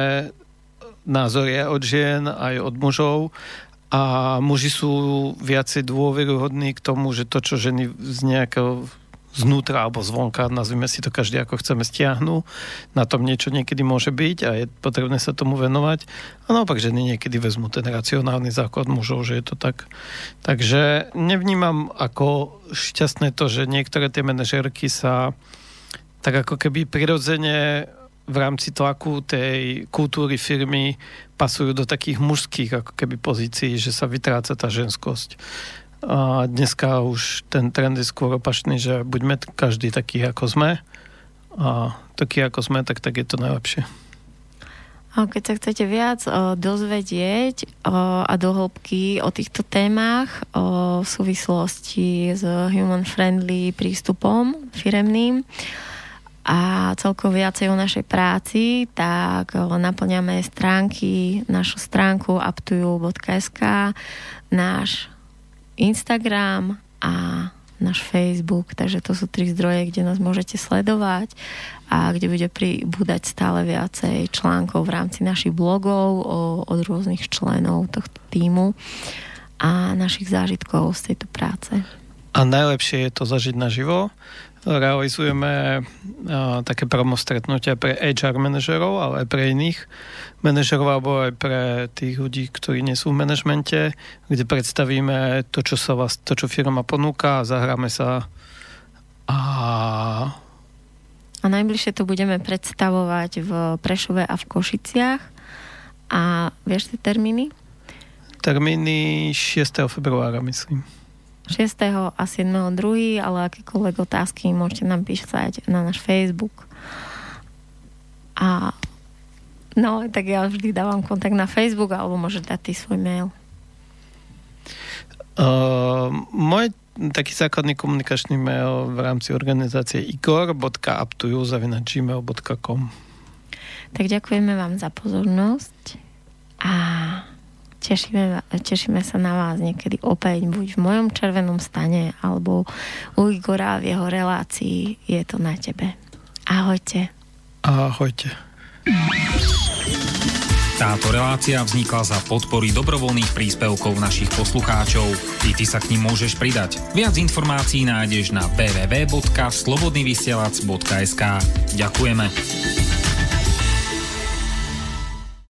názory od žien, aj od mužov. A muži sú viacej dôveruhodní k tomu, že to, čo ženy z nejakého znútra alebo zvonka, nazvime si to každý ako chceme, stiahnu. Na tom niečo niekedy môže byť a je potrebné sa tomu venovať. A naopak ženy niekedy vezmú ten racionálny základ mužov, že je to tak. Takže nevnímam ako šťastné to, že niektoré tie manažerky sa tak ako keby prirodzene v rámci tlaku tej kultúry firmy pasujú do takých mužských ako keby pozícií, že sa vytráca tá ženskosť. A dneska už ten trend je skôr opačný, že buďme každý taký, ako sme a taký, ako sme, tak, tak je to najlepšie. A keď sa chcete viac o, dozvedieť o, a do hĺbky o týchto témach o, v súvislosti s human-friendly prístupom firemným a celkovo viacej o našej práci, tak o, naplňame stránky, našu stránku aptuju.sk, náš Instagram a náš Facebook, takže to sú tri zdroje, kde nás môžete sledovať a kde bude pribúdať stále viacej článkov v rámci našich blogov o, od rôznych členov tohto týmu a našich zážitkov z tejto práce. A najlepšie je to zažiť naživo, realizujeme uh, také promo stretnutia pre HR manažerov, ale aj pre iných manažerov, alebo aj pre tých ľudí, ktorí nie sú v manažmente, kde predstavíme to, čo, sa vás, to, čo firma ponúka a zahráme sa a a najbližšie to budeme predstavovať v Prešove a v Košiciach. A vieš tie termíny? Termíny 6. februára, myslím. 6. a 7. 2. ale akékoľvek otázky môžete nám písať na náš Facebook. A no, tak ja vždy dávam kontakt na Facebook alebo môžete dať ty svoj mail. Uh, môj taký základný komunikačný mail v rámci organizácie igor.aptuju.gmail.com Tak ďakujeme vám za pozornosť a Tešíme, tešíme sa na vás niekedy opäť, buď v mojom červenom stane, alebo u Igora v jeho relácii. Je to na tebe. Ahojte. Ahojte. Táto relácia vznikla za podpory dobrovoľných príspevkov našich poslucháčov. I ty sa k ním môžeš pridať. Viac informácií nájdeš na www.slobodnyvysielac.sk Ďakujeme.